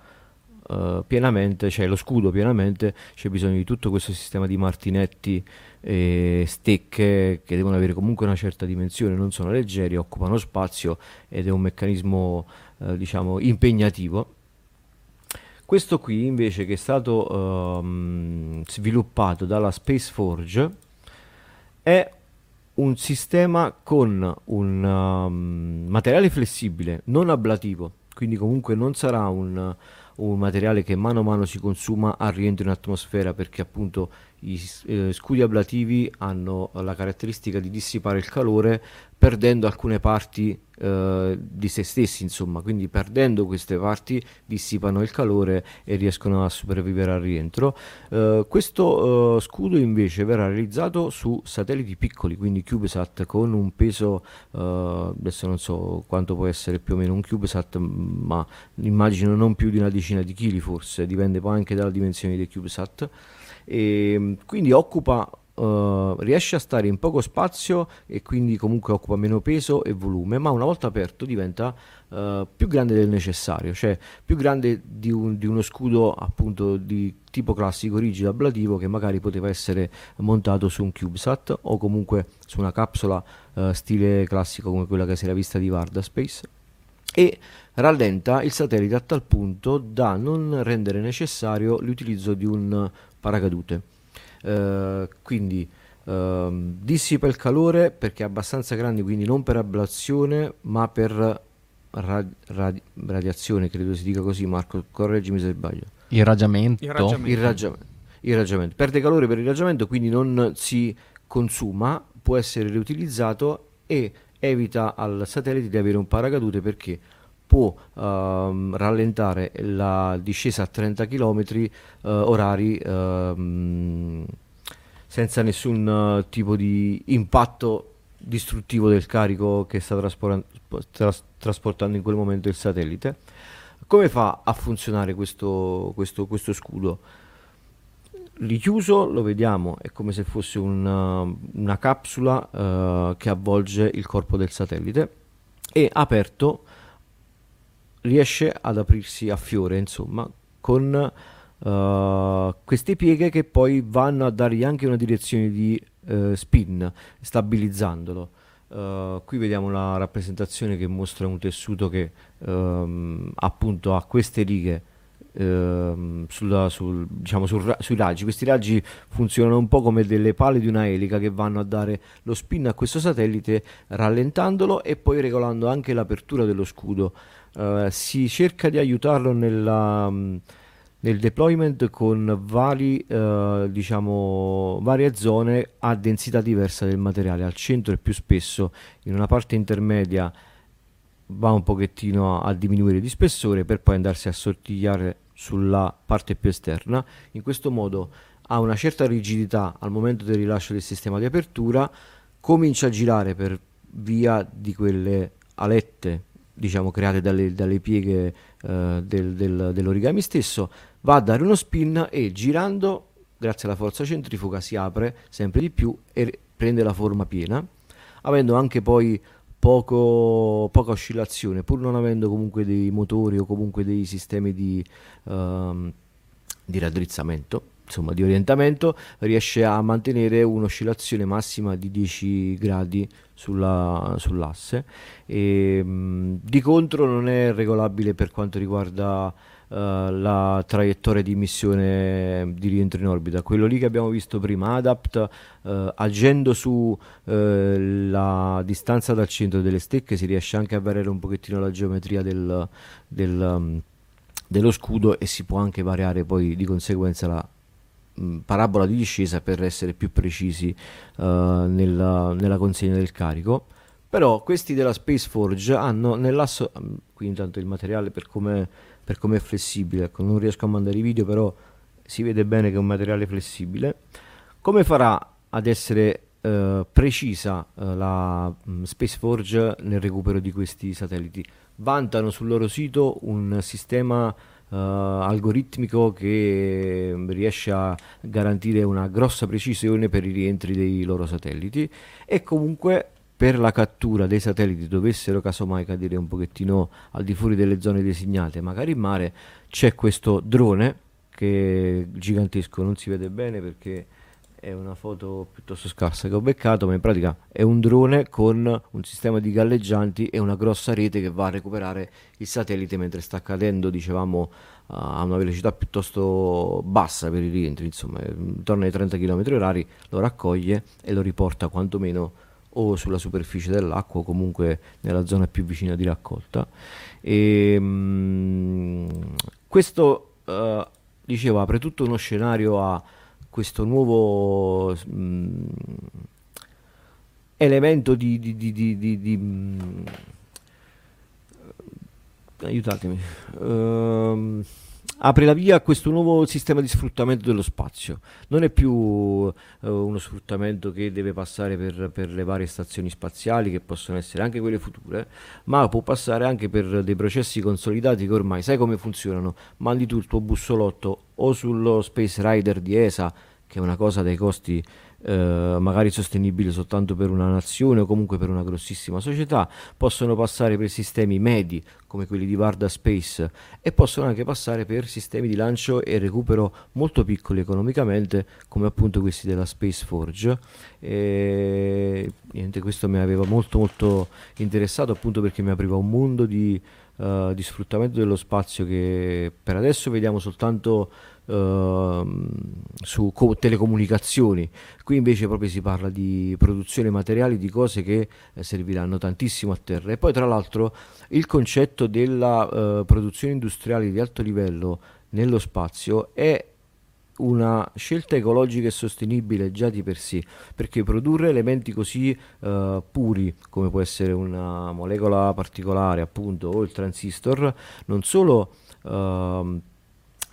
Speaker 4: uh, pienamente, cioè lo scudo pienamente, c'è bisogno di tutto questo sistema di martinetti e stecche che devono avere comunque una certa dimensione, non sono leggeri, occupano spazio ed è un meccanismo uh, diciamo impegnativo. Questo qui invece che è stato um, sviluppato dalla Space Forge è un sistema con un um, materiale flessibile, non ablativo, quindi comunque non sarà un, un, materiale che mano a mano si consuma al rientro in atmosfera perché appunto i eh, scudi ablativi hanno la caratteristica di dissipare il calore perdendo alcune parti eh, di se stessi, insomma, quindi perdendo queste parti dissipano il calore e riescono a sopravvivere al rientro. Eh, questo eh, scudo invece verrà realizzato su satelliti piccoli, quindi CubeSat con un peso, eh, adesso non so quanto può essere più o meno un CubeSat, ma immagino non più di una decina di chili forse, dipende poi anche dalla dimensione dei CubeSat. E quindi occupa Uh, riesce a stare in poco spazio e quindi comunque occupa meno peso e volume, ma una volta aperto diventa uh, più grande del necessario, cioè più grande di, un, di, uno scudo appunto di tipo classico rigido ablativo che magari poteva essere montato su un CubeSat o comunque su una capsula uh, stile classico come quella che si era vista di Varda Space e rallenta il satellite a tal punto da non rendere necessario l'utilizzo di un paracadute. Eh, quindi uh, dissipa il calore perché è abbastanza grande, quindi non per ablazione, ma per ra- radi- radiazione, credo si dica così, Marco, correggimi se sbaglio.
Speaker 1: Irraggiamento.
Speaker 3: Irraggiamento.
Speaker 4: Irraggiamento. Irraggiamento. Perde calore per irraggiamento, quindi non si consuma, può essere riutilizzato e evita al satellite di avere un paracadute perché può uh, rallentare la discesa a 30 km uh, orari uh, senza nessun uh, tipo di impatto distruttivo del carico che sta tras- trasportando in quel momento il satellite. Come fa a funzionare questo, questo, questo scudo? Richiuso lo vediamo, è come se fosse una, una capsula uh, che avvolge il corpo del satellite e aperto riesce ad aprirsi a fiore, insomma, con uh, queste pieghe che poi vanno a dargli anche una direzione di uh, spin, stabilizzandolo. Uh, qui vediamo la rappresentazione che mostra un tessuto che um, appunto ha queste righe uh, sulla, sul, diciamo sul, sui raggi. Questi raggi funzionano un po' come delle pale di una elica che vanno a dare lo spin a questo satellite rallentandolo e poi regolando anche l'apertura dello scudo. Uh, si cerca di aiutarlo nella, um, nel deployment con vari, uh, diciamo, varie zone a densità diversa del materiale. Al centro è più spesso, in una parte intermedia va un pochettino a, a diminuire di spessore per poi andarsi a sottigliare sulla parte più esterna. In questo modo ha una certa rigidità al momento del rilascio del sistema di apertura, comincia a girare per via di quelle alette diciamo, create dalle, dalle pieghe uh, del, del, dell'origami stesso, va a dare uno spin e girando, grazie alla forza centrifuga, si apre sempre di più e prende la forma piena, avendo anche poi poco, poca oscillazione, pur non avendo comunque dei motori o comunque dei sistemi di, uh, di raddrizzamento insomma, di orientamento riesce a mantenere un'oscillazione massima di 10 gradi sulla, sull'asse. E mh, di contro non è regolabile per quanto riguarda uh, la traiettoria di missione di rientro in orbita. Quello lì che abbiamo visto prima ADAPT uh, agendo su uh, la distanza dal centro delle stecche si riesce anche a variare un pochettino la geometria del, del um, dello scudo e si può anche variare poi di conseguenza la parabola di discesa per essere più precisi uh, nella, nella, consegna del carico. Però questi della Space Forge hanno nell'asso, qui intanto il materiale per come è flessibile, ecco, non riesco a mandare i video, però si vede bene che è un materiale flessibile. Come farà ad essere uh, precisa uh, la um, Space Forge nel recupero di questi satelliti? Vantano sul loro sito un sistema algoritmico che riesce a garantire una grossa precisione per i rientri dei loro satelliti. E comunque per la cattura dei satelliti dovessero casomai cadere un pochettino al di fuori delle zone designate, magari in mare, c'è questo drone che è gigantesco, non si vede bene perché è una foto piuttosto scarsa che ho beccato, ma in pratica è un drone con un sistema di galleggianti e una grossa rete che va a recuperare il satellite mentre sta cadendo, dicevamo, a una velocità piuttosto bassa per i rientri, insomma, intorno ai 30 km orari, lo raccoglie e lo riporta quantomeno o sulla superficie dell'acqua o comunque nella zona più vicina di raccolta. E, mh, mm, questo, uh, dicevo, apre tutto uno scenario a questo nuovo mh, mm, elemento di, di, di, di mh, mm, aiutatemi. Uh, apre la via a questo nuovo sistema di sfruttamento dello spazio. Non è più uh, uno sfruttamento che deve passare per, per, le varie stazioni spaziali, che possono essere anche quelle future, ma può passare anche per dei processi consolidati che ormai sai come funzionano. Mandi tu il tuo bussolotto o sullo Space Rider di ESA, che è una cosa dai costi eh, magari sostenibile soltanto per una nazione o comunque per una grossissima società, possono passare per sistemi medi come quelli di Varda Space e possono anche passare per sistemi di lancio e recupero molto piccoli economicamente come appunto questi della Space Forge. E niente, questo mi aveva molto molto interessato appunto perché mi apriva un mondo di, uh, di sfruttamento dello spazio che per adesso vediamo soltanto su co- telecomunicazioni. Qui invece proprio si parla di produzione materiali, di cose che eh, serviranno tantissimo a terra. E poi tra l'altro il concetto della uh, produzione industriale di alto livello nello spazio è una scelta ecologica e sostenibile già di per sé, perché produrre elementi così uh, puri come può essere una molecola particolare, appunto, o il transistor, non solo uh,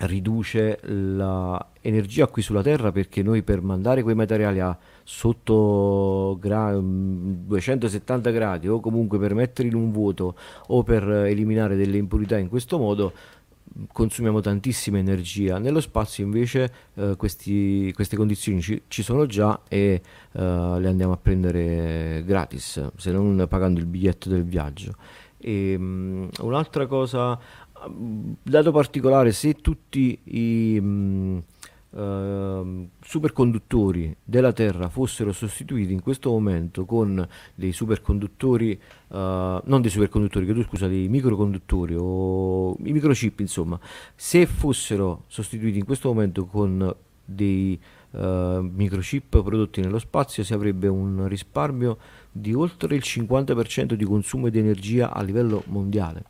Speaker 4: riduce l'energia qui sulla Terra perché noi per mandare quei materiali a sotto gra- 270 gradi o comunque per metterli in un vuoto o per eliminare delle impurità in questo modo consumiamo tantissima energia. Nello spazio invece eh, questi, queste condizioni ci, ci, sono già e eh, le andiamo a prendere gratis se non pagando il biglietto del viaggio. E, um, un'altra cosa dato particolare, se tutti i mh, uh, superconduttori della Terra fossero sostituiti in questo momento con dei superconduttori, uh, non dei superconduttori, chiedo scusa, dei microconduttori o i microchip, insomma, se fossero sostituiti in questo momento con dei uh, microchip prodotti nello spazio, si avrebbe un risparmio di oltre il 50% di consumo di energia a livello mondiale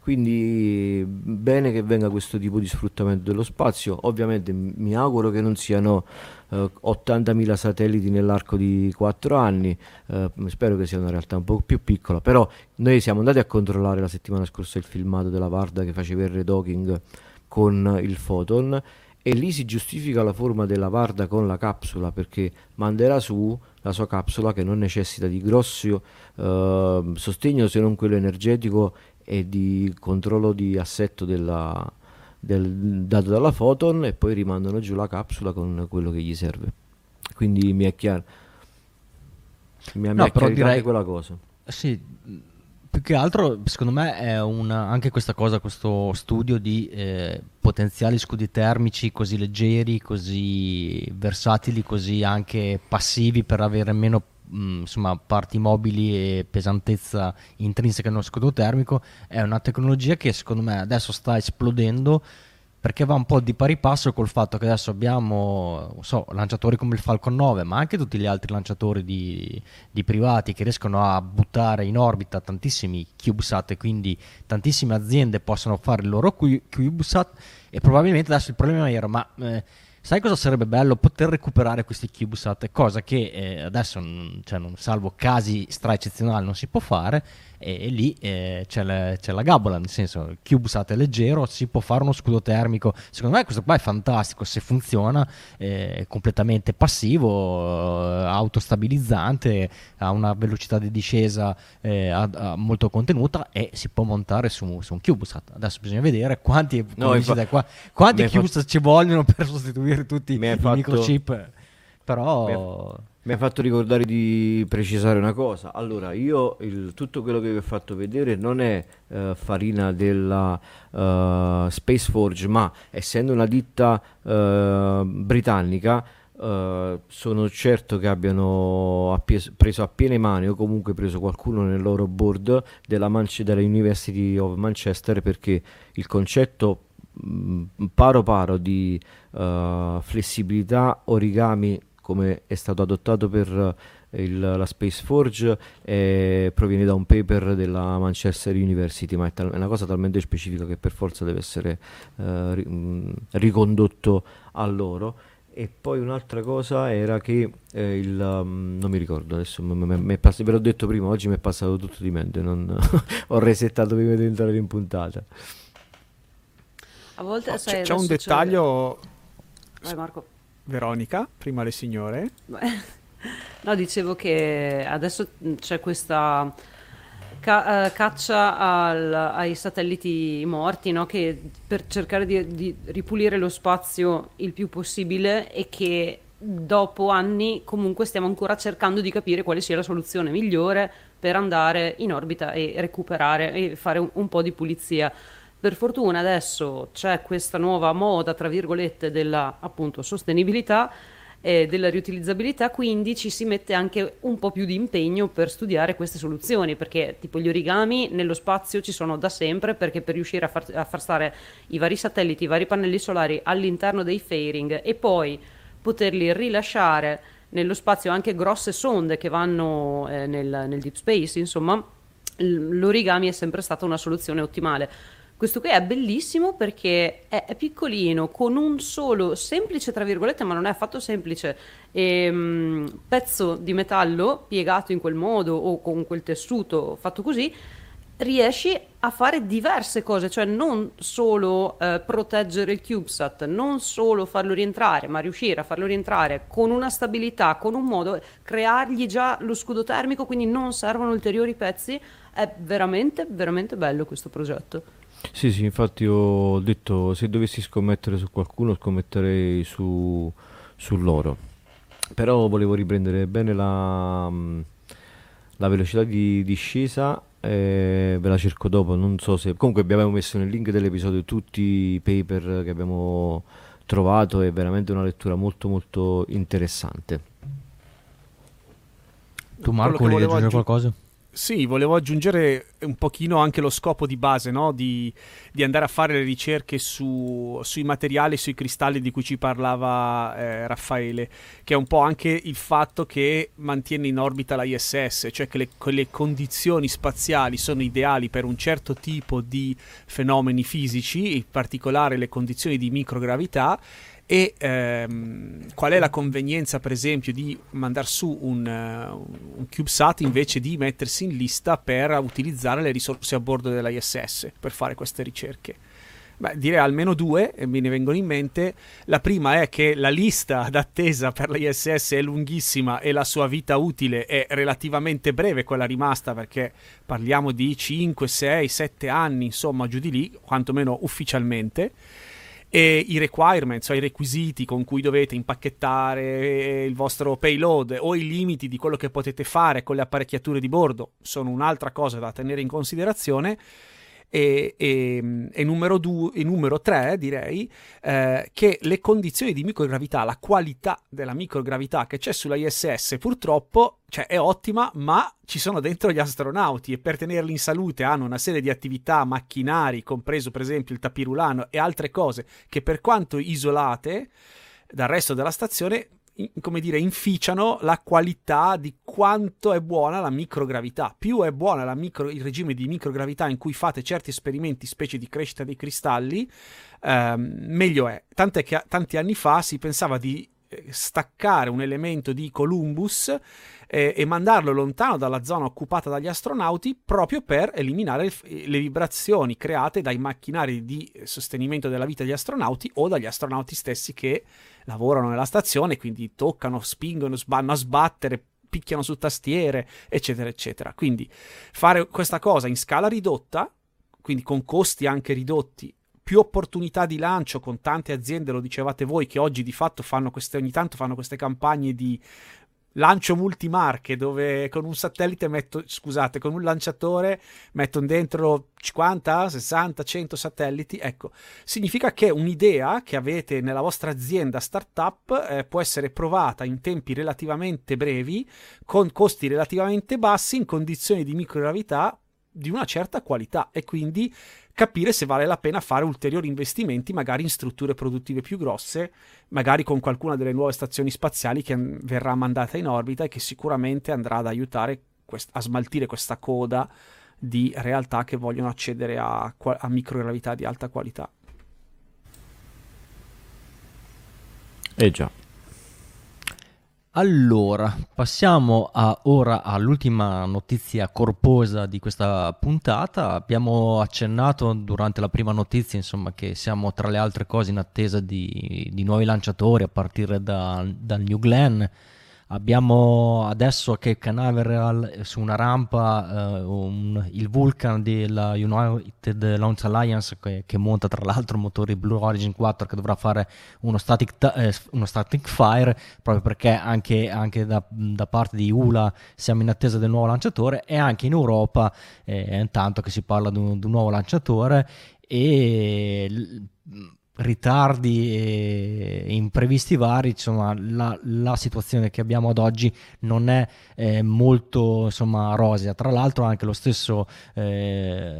Speaker 4: quindi bene che venga questo tipo di sfruttamento dello spazio. Ovviamente mi auguro che non siano eh, 80.000 satelliti nell'arco di 4 anni, eh, spero che sia una realtà un po' più piccola, però noi siamo andati a controllare la settimana scorsa il filmato della Varda che faceva il redocking con il Photon. E lì si giustifica la forma della Varda con la capsula perché manderà su la sua capsula che non necessita di grosso eh, sostegno se non quello energetico e di controllo di assetto della, del, dato dalla Photon e poi rimandano giù la capsula con quello che gli serve. Quindi mi è chiaro. Mi, no, mi è però direi quella cosa.
Speaker 1: Sì, più che altro secondo me è una, anche questa cosa, questo studio di eh, potenziali scudi termici così leggeri, così versatili, così anche passivi per avere meno mh, insomma, parti mobili e pesantezza intrinseca nello scudo termico, è una tecnologia che secondo me adesso sta esplodendo perché va un po' di pari passo col fatto che adesso abbiamo so, lanciatori come il Falcon 9, ma anche tutti gli altri lanciatori di, di, privati che riescono a buttare in orbita tantissimi CubeSat e quindi tantissime aziende possono fare il loro CubeSat e probabilmente adesso il problema era ma eh, Sai cosa sarebbe bello? Poter recuperare questi CubeSat, cosa che eh, adesso, cioè, non, salvo casi stra eccezionali, non si può fare e, e lì eh, c'è, la, c'è, la, gabola, nel senso il CubeSat è leggero, si può fare uno scudo termico, secondo me questo qua è fantastico, se funziona è completamente passivo, eh, autostabilizzante, ha una velocità di discesa eh, a, a molto contenuta e si può montare su, su, un CubeSat. Adesso bisogna vedere quanti, no, infa- qua, quanti CubeSat fa- ci vogliono per sostituire tutti i fatto... microchip, però...
Speaker 4: Mi ha fatto ricordare di precisare una cosa. Allora, io il, tutto quello che vi ho fatto vedere non è uh, farina della uh, Space Forge, ma essendo una ditta uh, britannica, sono certo che abbiano appie- preso a piene mani o comunque preso qualcuno nel loro board della, Manche- della University of Manchester perché il concetto mh, paro paro di flessibilità origami come è stato adottato per eh, il, la Space Forge eh, proviene da un paper della Manchester University, ma è, tal- è, una cosa talmente specifica che per forza deve essere eh, ri- ricondotto a loro. e poi un'altra cosa era che eh, il um, non mi ricordo adesso, m- m- m- pass- ve l'ho detto prima, oggi mi è passato tutto di mente, non, ho resettato prima di entrare in puntata.
Speaker 2: A volte
Speaker 3: Oh,
Speaker 2: sai,
Speaker 3: c'è, c'è un
Speaker 2: adesso
Speaker 3: dettaglio,
Speaker 2: Vai Marco.
Speaker 3: Veronica, prima le signore.
Speaker 2: No, dicevo che adesso c'è questa ca- eh, caccia al- ai satelliti morti, no? Che per cercare di, di ripulire lo spazio il più possibile e che dopo anni comunque stiamo ancora cercando di capire quale sia la soluzione migliore per andare in orbita e recuperare e fare un, un po' di pulizia. Per fortuna adesso c'è questa nuova moda, tra virgolette, della appunto sostenibilità e della riutilizzabilità, quindi ci si mette anche un po' più di impegno per studiare queste soluzioni, perché tipo gli origami nello spazio ci sono da sempre, perché per riuscire a far, a far stare i vari satelliti, i vari pannelli solari all'interno dei fairing e poi poterli rilasciare nello spazio anche grosse sonde che vanno eh, nel, nel deep space, insomma, l'origami è sempre stata una soluzione ottimale. Questo qui è bellissimo perché è, è piccolino, con un solo semplice, tra virgolette, ma non è affatto semplice, ehm, pezzo di metallo piegato in quel modo o con quel tessuto fatto così, riesci a fare diverse cose, cioè non solo eh, proteggere il CubeSat, non solo farlo rientrare, ma riuscire a farlo rientrare con una stabilità, con un modo, creargli già lo scudo termico, quindi non servono ulteriori pezzi. È veramente, veramente bello questo progetto.
Speaker 4: Sì, sì, infatti ho detto se dovessi scommettere su qualcuno scommetterei su, su loro. Però volevo riprendere bene la, mm, la velocità di discesa, eh, ve la cerco dopo, non so se... Comunque abbiamo messo nel link dell'episodio tutti i paper che abbiamo trovato, è veramente una lettura molto molto interessante.
Speaker 1: Tu Marco volevi aggiungere
Speaker 3: aggiu-
Speaker 1: qualcosa?
Speaker 3: Sì, volevo aggiungere un pochino anche lo scopo di base, no? di, di andare a fare le ricerche su- sui materiali, sui cristalli di cui ci parlava eh, Raffaele, che è un po' anche il fatto che mantiene in orbita la ISS, cioè che le, quelle condizioni spaziali sono ideali per un certo tipo di fenomeni fisici, in particolare le condizioni di microgravità, e ehm, qual è la convenienza, per esempio, di mandare su un, eh, un CubeSat invece di mettersi in lista per utilizzare le risorse a bordo della ISS per fare queste ricerche? Beh, direi almeno due, e me ne vengono in mente. La prima è che la lista d'attesa per la ISS è lunghissima e la sua vita utile è relativamente breve, quella rimasta, perché parliamo di 5, 6, 7 anni, insomma, giù di lì, quantomeno ufficialmente e i requirements, cioè i requisiti con cui dovete impacchettare il vostro payload o i limiti di quello che potete fare con le apparecchiature di bordo sono un'altra cosa da tenere in considerazione. E, e- e numero, due, e numero tre, direi, eh, che le condizioni di microgravità, la qualità della microgravità che c'è sulla ISS purtroppo cioè, è ottima, ma ci sono dentro gli astronauti e per tenerli in salute hanno una serie di attività, macchinari, compreso per esempio il tapirulano e altre cose che per quanto isolate dal resto della stazione, come dire, inficiano la qualità di quanto è buona la microgravità. Più è buona micro- il regime di microgravità in cui fate certi esperimenti, specie di crescita dei cristalli, ehm, meglio è. Tant'è che tanti anni fa si pensava di eh, staccare un elemento di Columbus eh, e mandarlo lontano dalla zona occupata dagli astronauti proprio per eliminare f- le vibrazioni create dai macchinari di sostenimento della vita degli astronauti o dagli astronauti stessi che lavorano nella stazione, quindi toccano, spingono, vanno a sbattere, picchiano su tastiere, eccetera, eccetera. Quindi fare questa cosa in scala ridotta, quindi con costi anche ridotti, più opportunità di lancio con tante aziende, lo dicevate voi, che oggi di fatto fanno queste, ogni tanto fanno queste campagne di lancio multimarche dove con un satellite metto, scusate, con un lanciatore mettono dentro 50, 60, 100 satelliti, ecco, significa che un'idea che avete nella vostra azienda startup eh, può essere provata in tempi relativamente brevi, con costi relativamente bassi, in condizioni di microgravità di una certa qualità e quindi capire se vale la pena fare ulteriori investimenti magari in strutture produttive più grosse, magari con qualcuna delle nuove stazioni spaziali che mm, verrà mandata in orbita e che sicuramente andrà ad aiutare quest- a smaltire questa coda di realtà che vogliono accedere a, a microgravità di alta qualità.
Speaker 4: Eh già.
Speaker 1: Allora, passiamo a, ora all'ultima notizia corposa di questa puntata. Abbiamo accennato durante la prima notizia, insomma, che siamo tra le altre cose in attesa di, di nuovi lanciatori a partire da, dal New Glenn Abbiamo adesso che Canaveral su una rampa uh, un, il Vulcan della United Launch Alliance che, che, monta tra l'altro motori Blue Origin 4 che dovrà fare uno static, eh, uno static fire proprio perché anche, anche da, da, parte di ULA siamo in attesa del nuovo lanciatore e anche in Europa eh, intanto che si parla di un, di un nuovo lanciatore e ritardi e imprevisti vari, insomma, la, la, situazione che abbiamo ad oggi non è eh, molto insomma, rosea. Tra l'altro, anche lo stesso eh,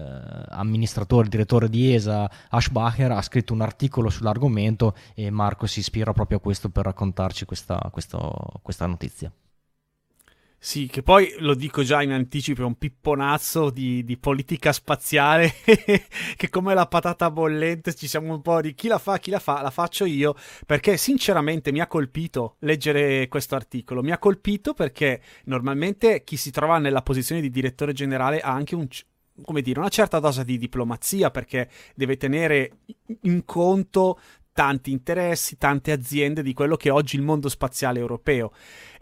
Speaker 1: amministratore, direttore di ESA, Ashbacher, ha scritto un articolo sull'argomento e Marco si ispira proprio a questo per raccontarci questa, questo, questa notizia.
Speaker 3: Sì, che poi lo dico già in anticipo, è un pipponazzo di, di politica spaziale che come la patata bollente ci siamo un po' di chi la fa, chi la fa, la faccio io, perché sinceramente mi ha colpito leggere questo articolo, mi ha colpito perché normalmente chi si trova nella posizione di direttore generale ha anche un, come dire, una certa dose di diplomazia perché deve tenere in conto tanti interessi, tante aziende di quello che è oggi il mondo spaziale europeo.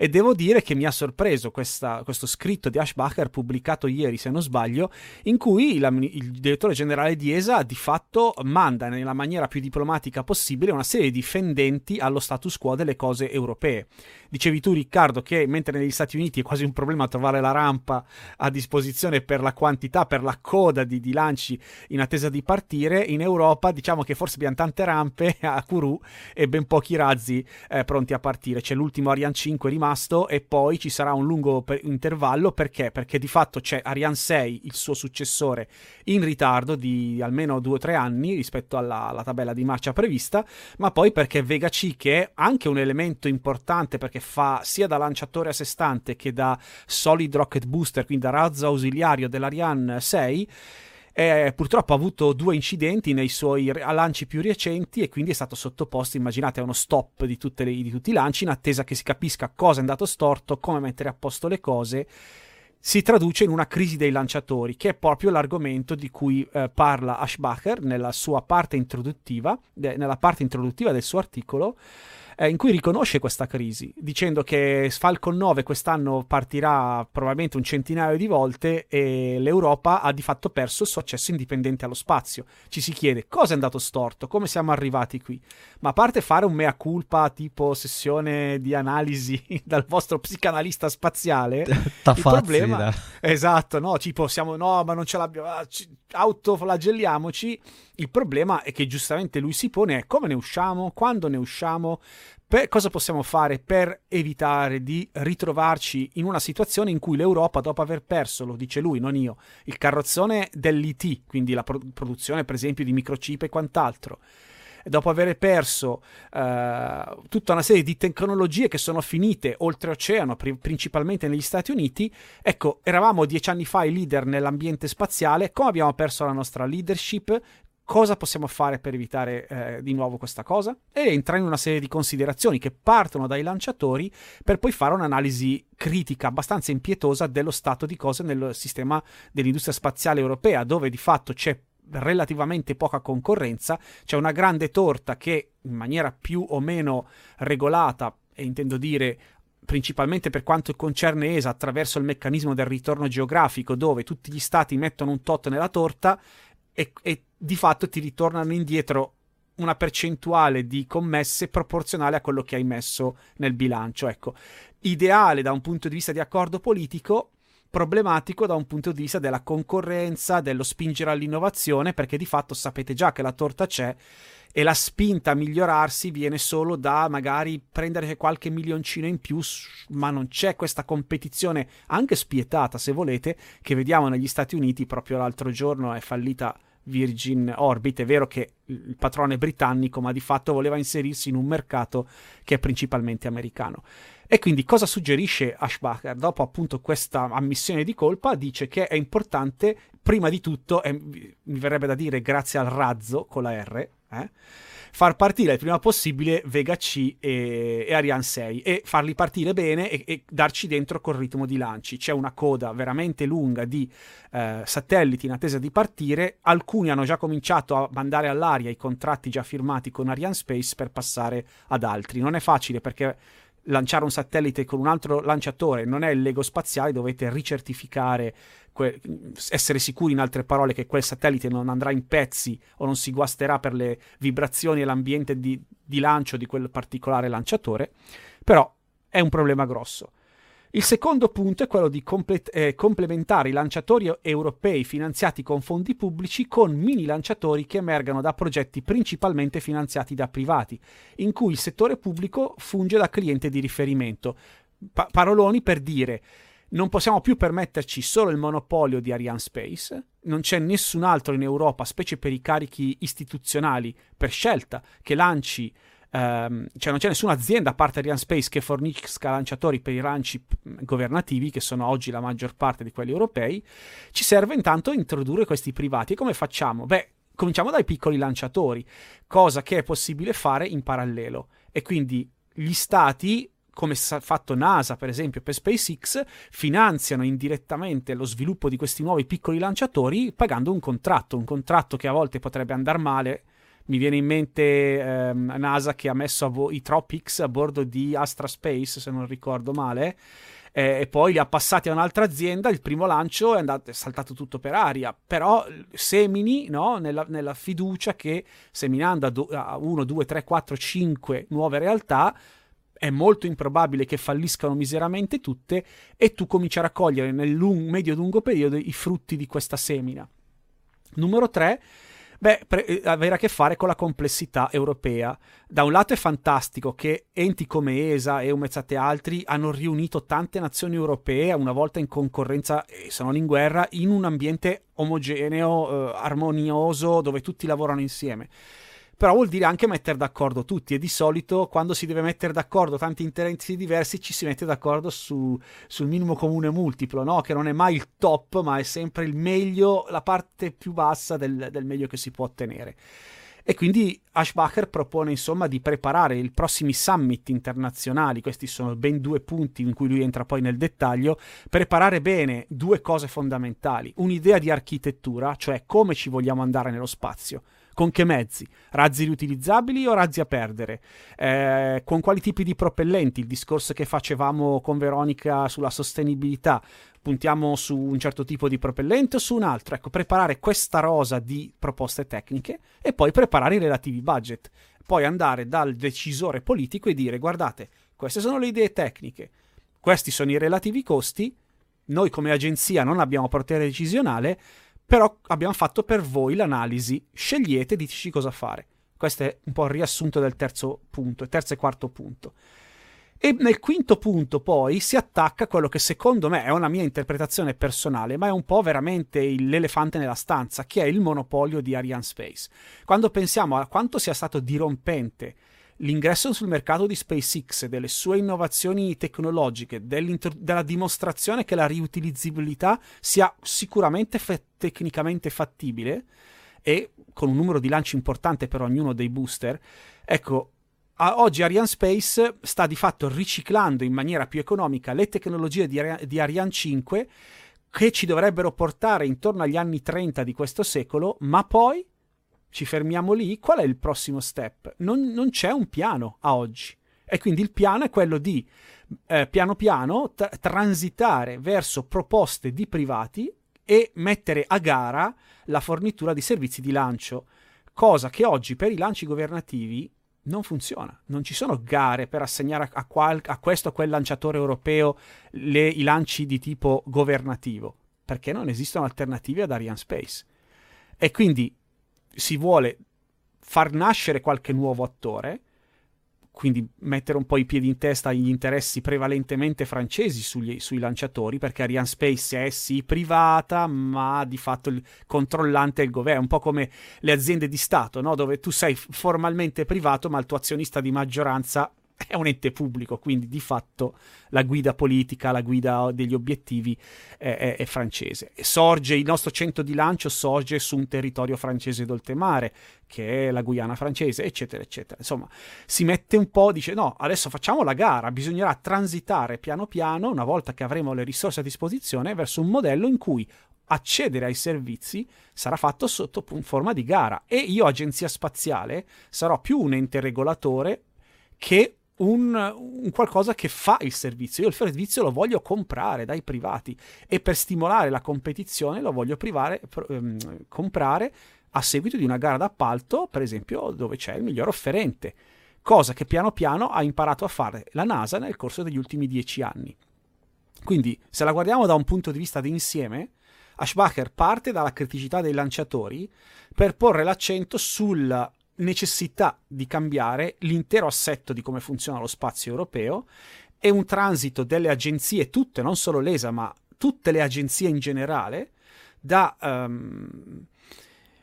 Speaker 3: E devo dire che mi ha sorpreso questa, questo scritto di Ashbacher pubblicato ieri, se non sbaglio, in cui la, il direttore generale di ESA di fatto manda nella maniera più diplomatica possibile una serie di fendenti allo status quo delle cose europee. Dicevi tu, Riccardo, che mentre negli Stati Uniti è quasi un problema trovare la rampa a disposizione per la quantità, per la coda di, di lanci in attesa di partire, in Europa diciamo che forse abbiamo tante rampe a Kourou e ben pochi razzi eh, pronti a partire. C'è l'ultimo Ariane 5 rimasto e poi ci sarà un lungo per- intervallo perché? Perché di fatto c'è Ariane 6, il suo successore, in ritardo di almeno 2-3 anni rispetto alla, alla tabella di marcia prevista, ma poi perché Vega C, che è anche un elemento importante perché fa sia da lanciatore a sé stante che da solid rocket booster, quindi da razzo ausiliario dell'Ariane 6, eh, purtroppo ha avuto due incidenti nei suoi lanci più recenti e quindi è stato sottoposto, immaginate, a uno stop di, le, di, tutti i lanci in attesa che si capisca cosa è andato storto, come mettere a posto le cose. Si traduce in una crisi dei lanciatori, che è proprio l'argomento di cui eh, parla Ashbacher nella sua parte introduttiva, de, nella parte introduttiva del suo articolo eh, in cui riconosce questa crisi, dicendo che Falcon 9 quest'anno partirà probabilmente un centinaio di volte e l'Europa ha di fatto perso il suo accesso indipendente allo spazio. Ci si chiede cosa è andato storto, come siamo arrivati qui. Ma a parte fare un mea culpa tipo sessione di analisi dal vostro psicanalista spaziale,
Speaker 1: il problema da.
Speaker 3: esatto, no, tipo siamo no, ma non ce l'abbiamo, ah, autoflagelliamoci. Il problema è che giustamente lui si pone è come ne usciamo, quando ne usciamo, per, cosa possiamo fare per evitare di ritrovarci in una situazione in cui l'Europa, dopo aver perso, lo dice lui, non io, il carrozzone dell'IT, quindi la pro- produzione per esempio di microchip e quant'altro, dopo aver perso eh, tutta una serie di tecnologie che sono finite oltreoceano, pri- principalmente negli Stati Uniti, ecco, eravamo dieci anni fa i leader nell'ambiente spaziale, come abbiamo perso la nostra leadership, cosa possiamo fare per evitare eh, di nuovo questa cosa? E entra in una serie di considerazioni che partono dai lanciatori per poi fare un'analisi critica abbastanza impietosa dello stato di cose nel sistema dell'industria spaziale europea, dove di fatto c'è relativamente poca concorrenza, c'è una grande torta che in maniera più o meno regolata, e intendo dire principalmente per quanto concerne ESA attraverso il meccanismo del ritorno geografico, dove tutti gli stati mettono un tot nella torta e, e di fatto ti ritornano indietro una percentuale di commesse proporzionale a quello che hai messo nel bilancio. Ecco, ideale da un punto di vista di accordo politico, problematico da un punto di vista della concorrenza, dello spingere all'innovazione, perché di fatto sapete già che la torta c'è e la spinta a migliorarsi viene solo da magari prendere qualche milioncino in più, ma non c'è questa competizione anche spietata, se volete, che vediamo negli Stati Uniti proprio l'altro giorno è fallita Virgin Orbit. È vero che il patrone è britannico, ma di fatto voleva inserirsi in un mercato che è principalmente americano. E quindi cosa suggerisce Ashbacher? Dopo appunto questa ammissione di colpa, dice che è importante, prima di tutto, e mi verrebbe da dire grazie al razzo con la R, eh, far partire il prima possibile Vega C e, e Ariane 6 e farli partire bene e, e, darci dentro col ritmo di lanci. C'è una coda veramente lunga di eh, satelliti in attesa di partire, alcuni hanno già cominciato a mandare all'aria i contratti già firmati con Ariane Space per passare ad altri. Non è facile perché lanciare un satellite con un altro lanciatore non è il Lego spaziale, dovete ricertificare, que- essere sicuri in altre parole che quel satellite non andrà in pezzi o non si guasterà per le vibrazioni e l'ambiente di, di lancio di quel particolare lanciatore, però è un problema grosso. Il secondo punto è quello di comple- eh, complementare i lanciatori europei finanziati con fondi pubblici con mini lanciatori che emergano da progetti principalmente finanziati da privati, in cui il settore pubblico funge da cliente di riferimento. Pa- paroloni per dire non possiamo più permetterci solo il monopolio di Ariane Space, non c'è nessun altro in Europa, specie per i carichi istituzionali, per scelta, che lanci Um, cioè non c'è nessuna azienda a parte Ariane Space che fornisca lanciatori per i lanci governativi, che sono oggi la maggior parte di quelli europei. Ci serve intanto introdurre questi privati. E come facciamo? Beh, cominciamo dai piccoli lanciatori, cosa che è possibile fare in parallelo. E quindi gli stati come ha fatto NASA per esempio per SpaceX, finanziano indirettamente lo sviluppo di questi nuovi piccoli lanciatori pagando un contratto, un contratto che a volte potrebbe andare male mi viene in mente ehm, NASA che ha messo vo- i Tropics a bordo di Astra Space, se non ricordo male, eh, e poi li ha passati a un'altra azienda. Il primo lancio è, andato, è saltato tutto per aria, però semini no, nella, nella, fiducia che seminando a, do- a 1, 2, 3, 4, 5 nuove realtà è molto improbabile che falliscano miseramente tutte e tu cominci a raccogliere nel lung- medio-lungo periodo i frutti di questa semina. Numero 3 Beh, pre- eh, avere a che fare con la complessità europea. Da un lato è fantastico che enti come ESA e Umezzate altri hanno riunito tante nazioni europee, una volta in concorrenza e se non in guerra, in un ambiente omogeneo, eh, armonioso, dove tutti lavorano insieme però vuol dire anche mettere d'accordo tutti e di solito quando si deve mettere d'accordo tanti interessi diversi ci si mette d'accordo su, sul minimo comune multiplo, no? che non è mai il top ma è sempre il meglio, la parte più bassa del, del meglio che si può ottenere. E quindi Ashbacher propone insomma di preparare i prossimi summit internazionali, questi sono ben due punti in cui lui entra poi nel dettaglio, preparare bene due cose fondamentali, un'idea di architettura, cioè come ci vogliamo andare nello spazio, con che mezzi? Razzi riutilizzabili o razzi a perdere? Eh, con quali tipi di propellenti? Il discorso che facevamo con Veronica sulla sostenibilità. Puntiamo su un certo tipo di propellente o su un altro? Ecco, preparare questa rosa di proposte tecniche e poi preparare i relativi budget. Poi andare dal decisore politico e dire guardate, queste sono le idee tecniche, questi sono i relativi costi, noi come agenzia non abbiamo potere decisionale, però abbiamo fatto per voi l'analisi, scegliete diteci cosa fare. Questo è un po' il riassunto del terzo punto, terzo e quarto punto. E nel quinto punto poi si attacca quello che secondo me è una mia interpretazione personale, ma è un po' veramente l'elefante nella stanza, che è il monopolio di Ariane Space. Quando pensiamo a quanto sia stato dirompente l'ingresso sul mercato di SpaceX, delle sue innovazioni tecnologiche, della dimostrazione che la riutilizzabilità sia sicuramente fe- tecnicamente fattibile e con un numero di lanci importante per ognuno dei booster, ecco, a- oggi Ariane Space sta di fatto riciclando in maniera più economica le tecnologie di, Ari- di Ariane 5 che ci dovrebbero portare intorno agli anni 30 di questo secolo, ma poi ci fermiamo lì, qual è il prossimo step? Non, non c'è un piano a oggi. E quindi il piano è quello di eh, piano piano t- transitare verso proposte di privati e mettere a gara la fornitura di servizi di lancio, cosa che oggi per i lanci governativi non funziona. Non ci sono gare per assegnare a, qual- a questo o quel lanciatore europeo le, i lanci di tipo governativo, perché non esistono alternative ad Ariane Space. E quindi si vuole far nascere qualche nuovo attore, quindi mettere un po' i piedi in testa agli interessi prevalentemente francesi sugli, sui lanciatori, perché Ariane Space è sì privata, ma di fatto il controllante è il governo, un po' come le aziende di Stato, no? dove tu sei formalmente privato, ma il tuo azionista di maggioranza è un ente pubblico, quindi di fatto la guida politica, la guida degli obiettivi è, è, è, francese. E sorge, il nostro centro di lancio sorge su un territorio francese d'oltremare, che è la Guyana francese, eccetera, eccetera. Insomma, si mette un po', dice no, adesso facciamo la gara, bisognerà transitare piano piano, una volta che avremo le risorse a disposizione, verso un modello in cui accedere ai servizi sarà fatto sotto forma di gara e io, agenzia spaziale, sarò più un ente regolatore che un, un, qualcosa che fa il servizio. Io il servizio lo voglio comprare dai privati e per stimolare la competizione lo voglio privare, ehm, comprare a seguito di una gara d'appalto, per esempio, dove c'è il miglior offerente. Cosa che piano piano ha imparato a fare la NASA nel corso degli ultimi dieci anni. Quindi, se la guardiamo da un punto di vista di insieme, Ashbacher parte dalla criticità dei lanciatori per porre l'accento sulla necessità di cambiare l'intero assetto di come funziona lo spazio europeo e un transito delle agenzie, tutte, non solo l'ESA, ma tutte le agenzie in generale, da um,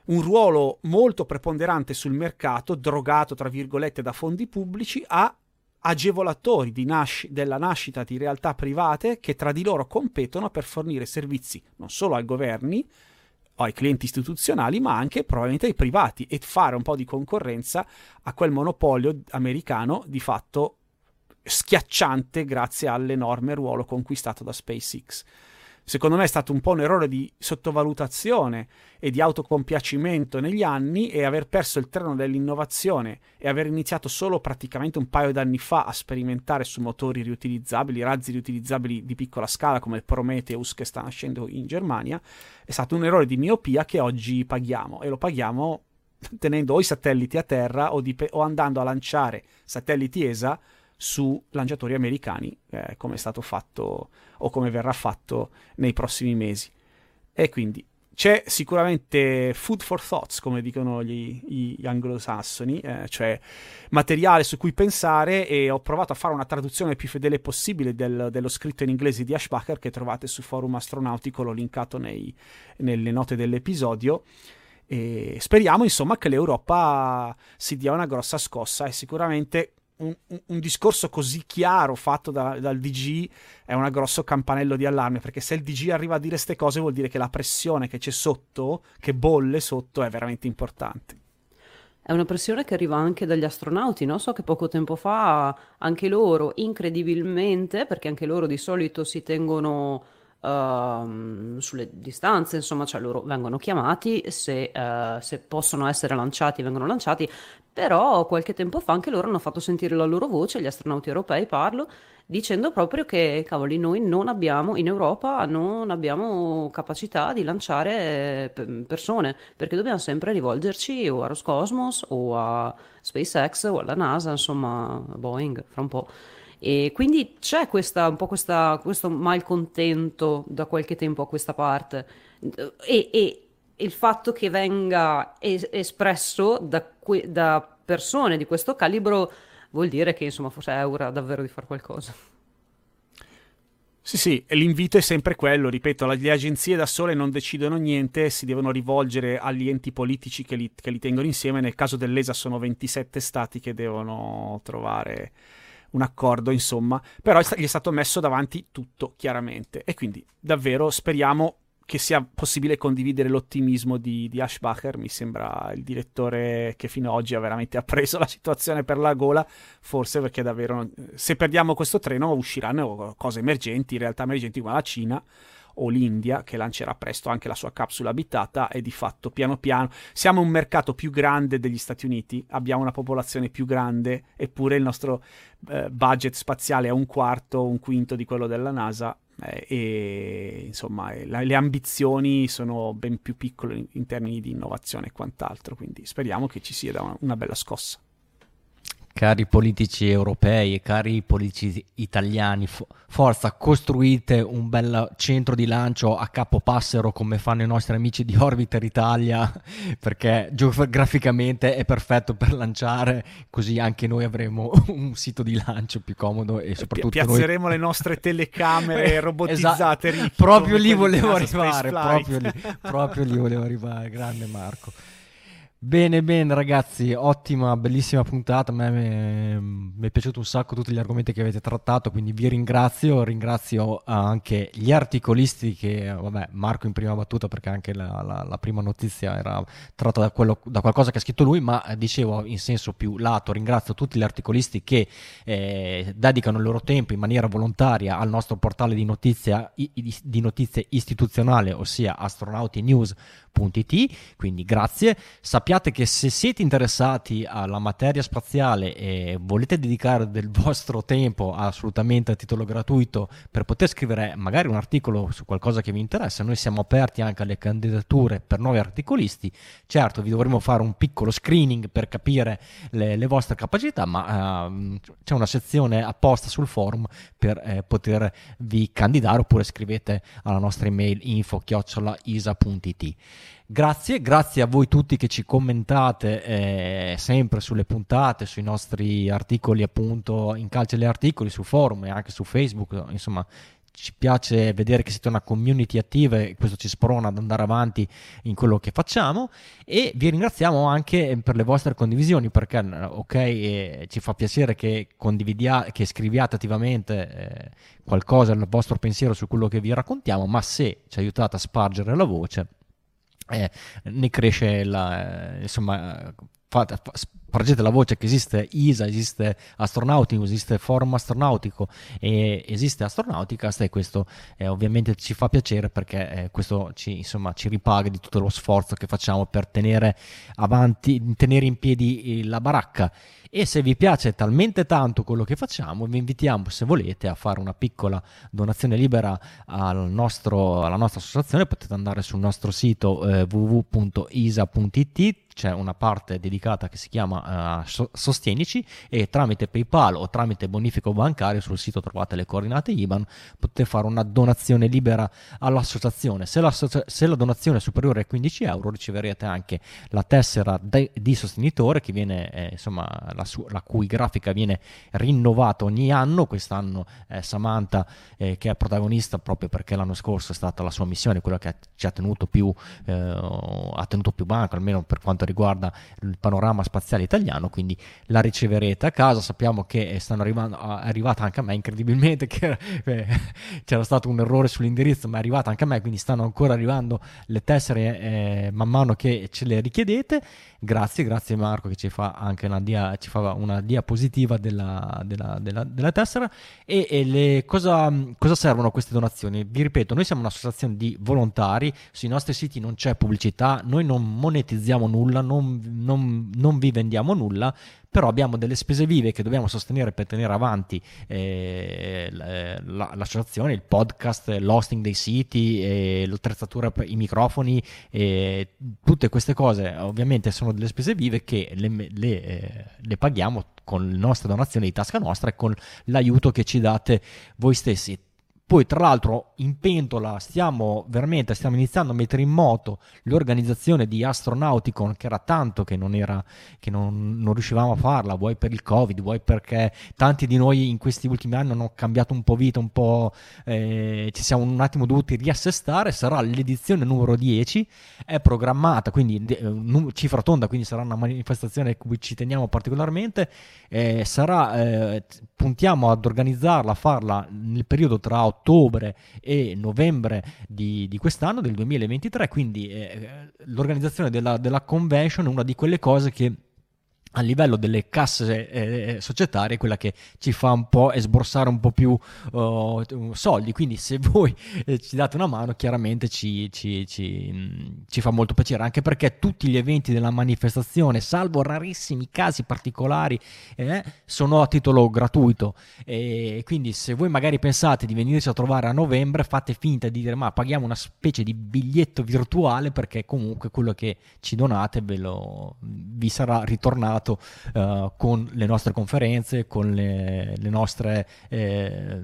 Speaker 3: un ruolo molto preponderante sul mercato, drogato tra virgolette da fondi pubblici, a agevolatori nasc- della nascita di realtà private che tra di loro competono per fornire servizi non solo ai governi, ai clienti istituzionali, ma anche probabilmente ai privati e fare un po' di concorrenza a quel monopolio americano di fatto schiacciante grazie all'enorme ruolo conquistato da SpaceX secondo me è stato un po' un errore di sottovalutazione e di autocompiacimento negli anni e aver perso il treno dell'innovazione e aver iniziato solo praticamente un paio d'anni fa a sperimentare su motori riutilizzabili, razzi riutilizzabili di piccola scala come Prometheus che sta nascendo in Germania, è stato un errore di miopia che oggi paghiamo e lo paghiamo tenendo o i satelliti a terra o, pe- o andando a lanciare satelliti ESA su lanciatori americani, eh, come è stato fatto o come verrà fatto nei prossimi mesi. E quindi c'è sicuramente food for thoughts, come dicono gli, gli anglosassoni, eh, cioè materiale su cui pensare e ho provato a fare una traduzione più fedele possibile del, dello scritto in inglese di Ashbacher che trovate sul forum astronautico, l'ho linkato nei, nelle note dell'episodio. E speriamo insomma che l'Europa si dia una grossa scossa e sicuramente un, un, discorso così chiaro fatto da, dal DG è un grosso campanello di allarme perché se il DG arriva a dire queste cose vuol dire che la pressione che c'è sotto, che bolle sotto, è veramente importante.
Speaker 2: È una pressione che arriva anche dagli astronauti, no? So che poco tempo fa anche loro, incredibilmente, perché anche loro di solito si tengono uh, sulle distanze, insomma, cioè loro vengono chiamati, se, uh, se possono essere lanciati vengono lanciati, però qualche tempo fa anche loro hanno fatto sentire la loro voce, gli astronauti europei parlo, dicendo proprio che, cavoli, noi non abbiamo, in Europa non abbiamo capacità di lanciare persone, perché dobbiamo sempre rivolgerci o a Roscosmos o a SpaceX o alla NASA, insomma, Boeing, fra un po'. E quindi c'è questa, un po' questa, questo malcontento da qualche tempo a questa parte. E, e il fatto che venga es- espresso da, que- da, persone di questo calibro vuol dire che insomma forse è ora davvero di fare qualcosa.
Speaker 3: Sì, sì, l'invito è sempre quello, ripeto, le agenzie da sole non decidono niente, si devono rivolgere agli enti politici che li, che li tengono insieme, nel caso dell'ESA sono 27 stati che devono trovare un accordo, insomma, però gli è stato messo davanti tutto chiaramente e quindi davvero speriamo che sia possibile condividere l'ottimismo di, di Ashbacher, mi sembra il direttore che fino ad oggi ha veramente appreso la situazione per la gola, forse perché davvero se perdiamo questo treno usciranno cose emergenti, realtà emergenti come la Cina o l'India che lancerà presto anche la sua capsula abitata. E di fatto piano piano siamo un mercato più grande degli Stati Uniti, abbiamo una popolazione più grande eppure il nostro eh, budget spaziale è un quarto, un quinto di quello della NASA eh, e insomma la, le ambizioni sono ben più piccole in, in, termini di innovazione e quant'altro, quindi speriamo che ci sia una, una bella scossa.
Speaker 1: Cari politici europei e cari politici italiani, fo- forza, costruite un bel centro di lancio a Capo Passero come fanno i nostri amici di Orbiter Italia, perché geograficamente è perfetto per lanciare, così anche noi avremo un sito di lancio più comodo e soprattutto
Speaker 3: piazzeremo
Speaker 1: noi...
Speaker 3: le nostre telecamere robotizzate.
Speaker 1: Esatto. Proprio lì volevo arrivare, proprio lì, proprio lì volevo arrivare, grande Marco. Bene, bene ragazzi, ottima, bellissima puntata, a me mi è piaciuto un sacco tutti gli argomenti che avete trattato, quindi vi ringrazio, ringrazio anche gli articolisti che, vabbè, Marco in prima battuta perché anche la, la, la prima notizia era tratta da, quello, da, qualcosa che ha scritto lui, ma dicevo in senso più lato, ringrazio tutti gli articolisti che eh, dedicano il loro tempo in maniera volontaria al nostro portale di, notizia, di notizie istituzionale, ossia astronautinews.it, quindi grazie. Sappiate sappiate che se siete interessati alla materia spaziale e volete dedicare del vostro tempo assolutamente a titolo gratuito per poter scrivere magari un articolo su qualcosa che vi interessa, noi siamo aperti anche alle candidature per nuovi articolisti. Certo, vi dovremo fare un piccolo screening per capire le, le vostre capacità, ma uh, c'è una sezione apposta sul forum per eh, potervi candidare oppure scrivete alla nostra email info-isa.it. Grazie, grazie a voi tutti che ci commentate eh, sempre sulle puntate, sui nostri articoli appunto in calce agli articoli, su forum e anche su Facebook, insomma ci piace vedere che siete una community attiva e questo ci sprona ad andare avanti in quello che facciamo. E vi ringraziamo anche per le vostre condivisioni perché ok eh, ci fa piacere che condividiate che scriviate attivamente eh, qualcosa il vostro pensiero su quello che vi raccontiamo ma se ci aiutate a spargere la voce eh, ne cresce la, eh, insomma, fate, spargete la voce che esiste ISA, esiste Astronautico, esiste Forum Astronautico e esiste Astronauticast e questo eh, ovviamente ci fa piacere perché eh, questo ci, insomma, ci ripaga di tutto lo sforzo che facciamo per tenere avanti, tenere in piedi la baracca e se vi piace talmente tanto quello che facciamo vi invitiamo se volete a fare una piccola donazione libera al nostro, alla nostra associazione. Potete andare sul nostro sito eh, www.isa.it c'è una parte dedicata che si chiama uh, Sostienici e tramite PayPal o tramite bonifico bancario sul sito trovate le coordinate IBAN, potete fare una donazione libera all'associazione. Se la, se la donazione è superiore ai 15 euro riceverete anche la tessera de, di sostenitore che viene, eh, insomma, la, su, la, cui grafica viene rinnovata ogni anno. Quest'anno eh, Samantha, eh, che è protagonista proprio perché l'anno scorso è stata la sua missione, quella che ci ha tenuto più, eh, ha tenuto più banco, almeno per quanto riguarda il panorama spaziale italiano, quindi la riceverete a casa. Sappiamo che stanno arrivando, è arrivata anche a me incredibilmente, che eh, c'era stato un errore sull'indirizzo, ma è arrivata anche a me, quindi stanno ancora arrivando le tessere eh, man mano che ce le richiedete. Grazie, grazie Marco che ci fa anche una, dia, ci fa una diapositiva della, della, della, della tessera. E, e le, cosa, cosa servono queste donazioni? Vi ripeto, noi siamo un'associazione di volontari, sui nostri siti non c'è pubblicità, noi non monetizziamo nulla non, non, non vi vendiamo nulla, però abbiamo delle spese vive che dobbiamo sostenere per tenere avanti eh, l'associazione, il podcast, l'hosting dei siti, eh, l'attrezzatura i microfoni, eh, tutte queste cose ovviamente sono delle spese vive che le, le, eh, le paghiamo con le nostre donazioni di tasca nostra e con l'aiuto che ci date voi stessi. Poi, tra l'altro, in pentola stiamo veramente stiamo iniziando a mettere in moto l'organizzazione di Astronauticon, che era tanto che non, era, che non, non riuscivamo a farla, vuoi per il Covid, vuoi perché tanti di noi in questi ultimi anni hanno cambiato un po' vita, un po' eh, ci siamo un attimo dovuti riassestare. Sarà l'edizione numero 10, è programmata, quindi eh, cifra tonda, quindi sarà una manifestazione a cui ci teniamo particolarmente. Eh, sarà, eh, puntiamo ad organizzarla, a farla nel periodo tra ottobre e novembre di, di quest'anno, del 2023, quindi eh, l'organizzazione della, della convention è una di quelle cose che a livello delle casse eh, societarie quella che ci fa un po' esborsare un po' più uh, soldi. Quindi se voi eh, ci date una mano chiaramente ci, ci, ci, mm, ci, fa molto piacere anche perché tutti gli eventi della manifestazione salvo rarissimi casi particolari eh, sono a titolo gratuito. E quindi se voi magari pensate di venirci a trovare a novembre fate finta di dire ma paghiamo una specie di biglietto virtuale perché comunque quello che ci donate ve lo, vi sarà ritornato passato uh, con le nostre conferenze, con le, le nostre eh,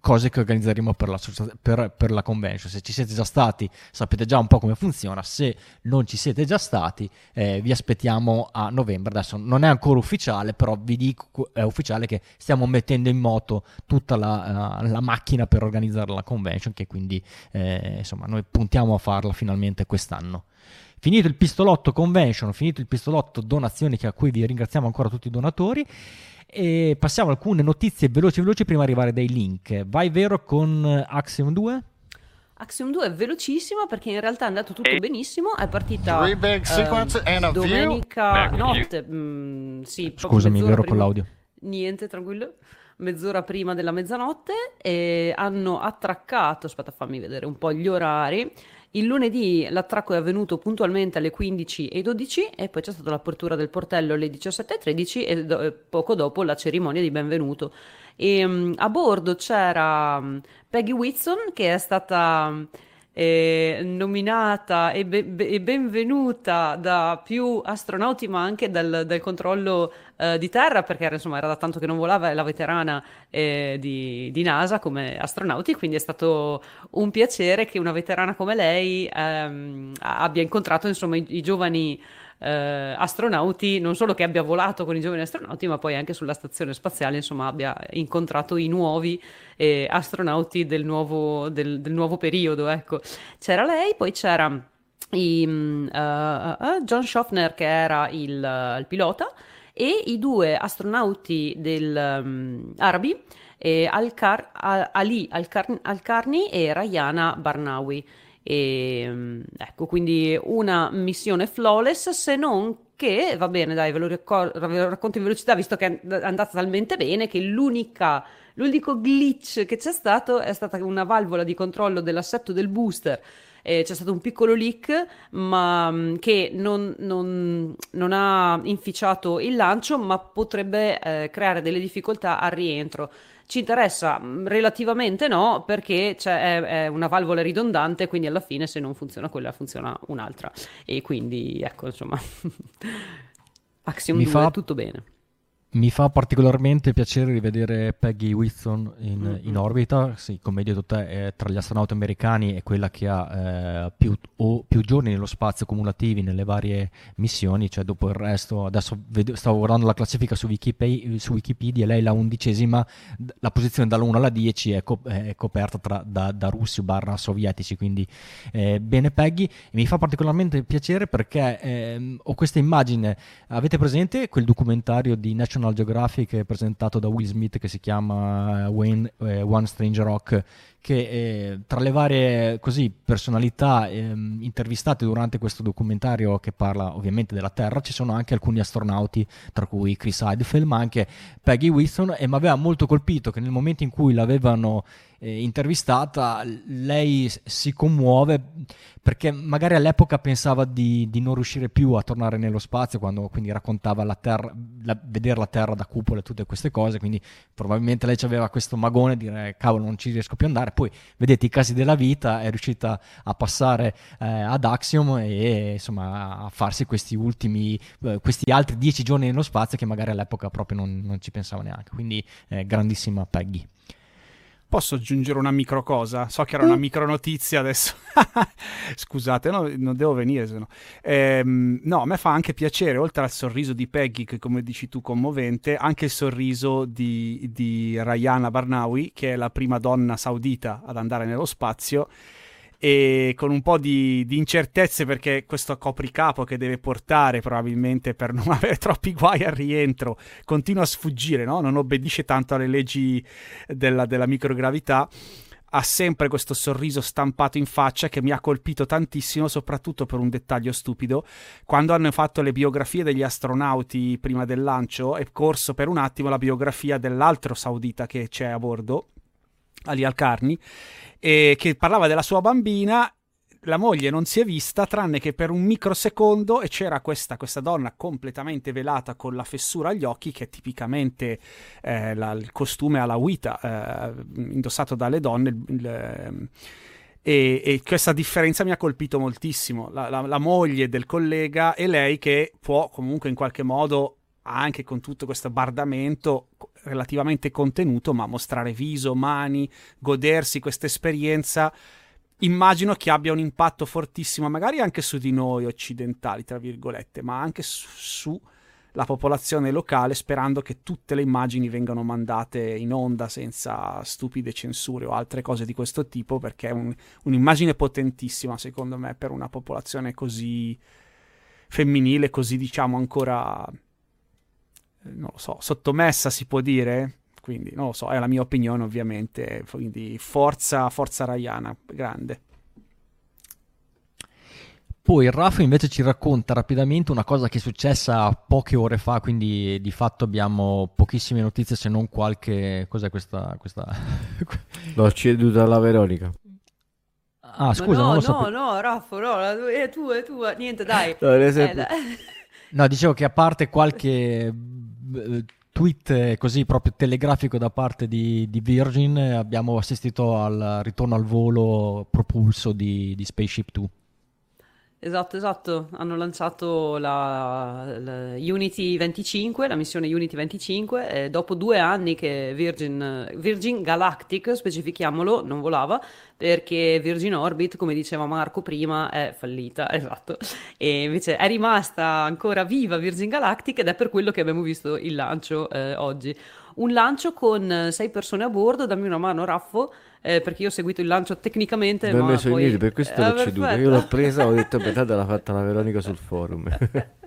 Speaker 1: cose che organizzeremo per la, per, per la, convention. Se ci siete già stati sapete già un po' come funziona, se non ci siete già stati eh, vi aspettiamo a novembre. Adesso non è ancora ufficiale, però vi dico è ufficiale che stiamo mettendo in moto tutta la, uh, la macchina per organizzare la convention, che quindi eh, insomma noi puntiamo a farla finalmente quest'anno. Finito il pistolotto convention, finito il pistolotto donazioni che a cui vi ringraziamo ancora tutti i donatori e passiamo a alcune notizie veloci veloci prima di arrivare dai link. Vai vero con Axiom 2?
Speaker 2: Axiom 2 è velocissimo perché in realtà è andato tutto benissimo, è partita eh, domenica notte, mh, mm, sì,
Speaker 1: Scusami, vero prima... con l'audio.
Speaker 2: Niente, tranquillo mezz'ora prima della mezzanotte e hanno attraccato, aspetta fammi vedere un po' gli orari, il lunedì l'attracco è avvenuto puntualmente alle 15 e 12 poi c'è stata l'apertura del portello alle 17.13 e do- poco dopo la cerimonia di benvenuto. E, um, a bordo c'era um, Peggy Whitson che è stata eh, nominata e, be- e, benvenuta da più astronauti, ma anche dal, dal controllo eh, di terra, perché era, insomma, era da tanto che non volava, è la veterana eh, di, di, NASA come astronauti, quindi è stato un piacere che una veterana come lei ehm, abbia incontrato insomma, i, i giovani eh, astronauti, non solo che abbia volato con i giovani astronauti, ma poi anche sulla stazione spaziale, insomma, abbia incontrato i nuovi eh, astronauti del nuovo, del, del nuovo periodo. Ecco. C'era lei, poi c'era i, uh, uh, John Schaffner che era il, uh, il, pilota e i due astronauti del, um, arabi, eh, Al-Kar- Al- Ali Al-Kar- Al-Karni e Rayana Barnawi. E, mm, ecco, quindi una missione flawless, se non che, va bene, dai, ve lo, riccor- ve lo racconto in velocità, visto che è andata talmente bene che l'unica, l'unico glitch che c'è stato è stata una valvola di controllo dell'assetto del booster eh, c'è stato un piccolo leak ma, mm, che non, non, non, ha inficiato il lancio, ma potrebbe eh, creare delle difficoltà al rientro. Ci interessa mm, relativamente no, perché è, è, una valvola ridondante, quindi alla fine se non funziona quella funziona un'altra. E quindi ecco, insomma, Axiom Mi 2 fa... tutto bene.
Speaker 1: Mi fa particolarmente piacere rivedere Peggy Whitson in, mm-hmm. in orbita, sì, detto te, è tra gli astronauti americani è quella che ha eh, più, o, più, giorni nello spazio cumulativi nelle varie missioni, cioè dopo il resto, adesso vedo, stavo guardando la classifica su Wikipedia, su Wikipedia lei la undicesima, la posizione dalla 1 alla 10 è, co- è coperta tra, da, da, russi barra sovietici, quindi eh, bene Peggy, mi fa particolarmente piacere perché eh, ho questa immagine, avete presente quel documentario di National National Geographic presentato da Will Smith che si chiama eh, Wayne, eh, One Strange Rock che eh, tra le varie così, personalità eh, intervistate durante questo documentario che parla ovviamente della Terra ci sono anche alcuni astronauti tra cui Chris Heidfeld ma anche Peggy Wilson e mi aveva molto colpito che nel momento in cui l'avevano eh, intervistata lei si commuove perché magari all'epoca pensava di, di, non riuscire più a tornare nello spazio quando quindi raccontava la terra, la, vedere la Terra da cupola e tutte queste cose quindi probabilmente lei aveva questo magone di dire cavolo non ci riesco più ad andare poi vedete i casi della vita, è riuscita a passare eh, ad Axiom e insomma a farsi questi ultimi, eh, questi altri dieci giorni nello spazio che magari all'epoca proprio non, non ci pensava neanche. Quindi eh, grandissima Peggy.
Speaker 3: Posso aggiungere una micro cosa? So che era una mm. micro notizia adesso. Scusate, no, non devo venire se no. Ehm, no, a me fa anche piacere, oltre al sorriso di Peggy, che come dici tu commovente, anche il sorriso di, di Rayana Barnawi, che è la prima donna saudita ad andare nello spazio e con un po' di, di, incertezze perché questo copricapo che deve portare probabilmente per non avere troppi guai al rientro continua a sfuggire, no? non obbedisce tanto alle leggi della, della microgravità ha sempre questo sorriso stampato in faccia che mi ha colpito tantissimo, soprattutto per un dettaglio stupido. Quando hanno fatto le biografie degli astronauti prima del lancio, è corso per un attimo la biografia dell'altro saudita che c'è a bordo, Ali Al-Karni, e che parlava della sua bambina la moglie non si è vista tranne che per un microsecondo e c'era questa, questa donna completamente velata con la fessura agli occhi che è tipicamente eh, la, il costume alla Wita eh, indossato dalle donne il, il, ehm, e, e, questa differenza mi ha colpito moltissimo. La, la, la moglie del collega e lei che può comunque in qualche modo anche con tutto questo bardamento relativamente contenuto, ma mostrare viso, mani, godersi questa esperienza, immagino che abbia un impatto fortissimo, magari anche su di noi occidentali, tra virgolette, ma anche su, la popolazione locale sperando che tutte le immagini vengano mandate in onda senza stupide censure o altre cose di questo tipo perché è un, un'immagine potentissima secondo me per una popolazione così femminile, così diciamo ancora, non lo so, sottomessa si può dire? Quindi non lo so, è la mia opinione ovviamente, quindi forza, forza Rayana, grande.
Speaker 1: Poi Rafa invece ci racconta rapidamente una cosa che è successa poche ore fa, quindi di fatto abbiamo pochissime notizie se non qualche... Cos'è questa... questa...
Speaker 4: L'ho ceduta alla Veronica.
Speaker 1: Ah, scusa,
Speaker 2: no,
Speaker 1: non lo
Speaker 2: no,
Speaker 1: sapevo.
Speaker 2: no, Raffo, no, la tua- è tua, è tua, niente, dai.
Speaker 4: No,
Speaker 2: Eh, dai.
Speaker 1: No, dicevo che a parte qualche tweet eh, così proprio telegrafico da parte di, di Virgin, eh, abbiamo assistito al ritorno al volo propulso di, di Spaceship 2.
Speaker 2: Esatto, esatto, hanno lanciato la, la Unity 25, la missione Unity 25, e dopo due anni che Virgin, Virgin Galactic, specifichiamolo, non volava, perché Virgin Orbit, come diceva Marco prima, è fallita, esatto, e invece è rimasta ancora viva Virgin Galactic ed è per quello che abbiamo visto il lancio eh, oggi. Un lancio con eh, sei persone a bordo, dammi una mano Raffo, eh, perché io ho seguito il lancio tecnicamente,
Speaker 4: Non
Speaker 2: ma
Speaker 4: ne so
Speaker 2: poi...
Speaker 4: niente, per questo
Speaker 2: Eh,
Speaker 4: l'ho
Speaker 2: perfetto.
Speaker 4: Io l'ho presa, ho detto aspettate, l'ha fatta la Veronica sul forum.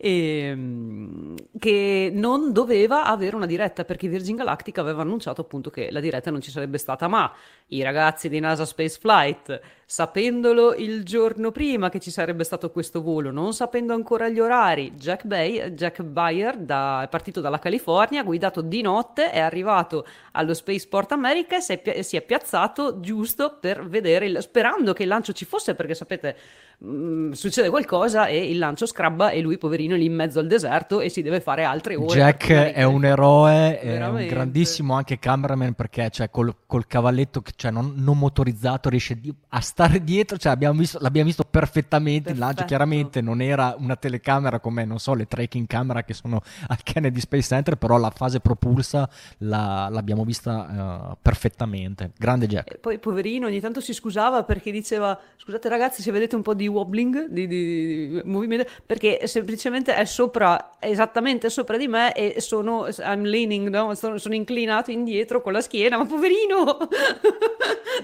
Speaker 2: e, mm, che non doveva avere una diretta perché Virgin Galactic aveva annunciato appunto che la diretta non ci sarebbe stata, ma i ragazzi di NASA Space Flight, sapendolo il giorno prima che ci sarebbe stato questo volo, non sapendo ancora gli orari, Jack, Bay, Jack Bayer da- è partito dalla California, guidato di notte, è arrivato allo Spaceport America e si è, si è piazzato giusto per vedere, il- sperando che il lancio ci fosse, perché sapete, mh, succede qualcosa e il lancio scrabba e lui poverino è lì in mezzo al deserto e si deve fare altre ore.
Speaker 1: Jack è un eroe, è un grandissimo anche cameraman perché cioè, col, col cavalletto cioè, non, non motorizzato riesce a stare dietro, cioè, abbiamo visto- l'abbiamo visto perfettamente il lancio,
Speaker 2: Perfetto.
Speaker 1: chiaramente non era una telecamera come, non so, le tracking camera che sono al Kennedy Space Center, però la fase propulsa la- l'abbiamo vista eh, perfettamente. Grande Jack.
Speaker 2: E poi poverino ogni tanto si scusava perché diceva scusate ragazzi se vedete un po' di wobbling, di, di- di movimento, perché semplicemente è sopra, è esattamente sopra di me e sono, I'm leaning, no? sono, sono inclinato indietro con la schiena, ma poverino,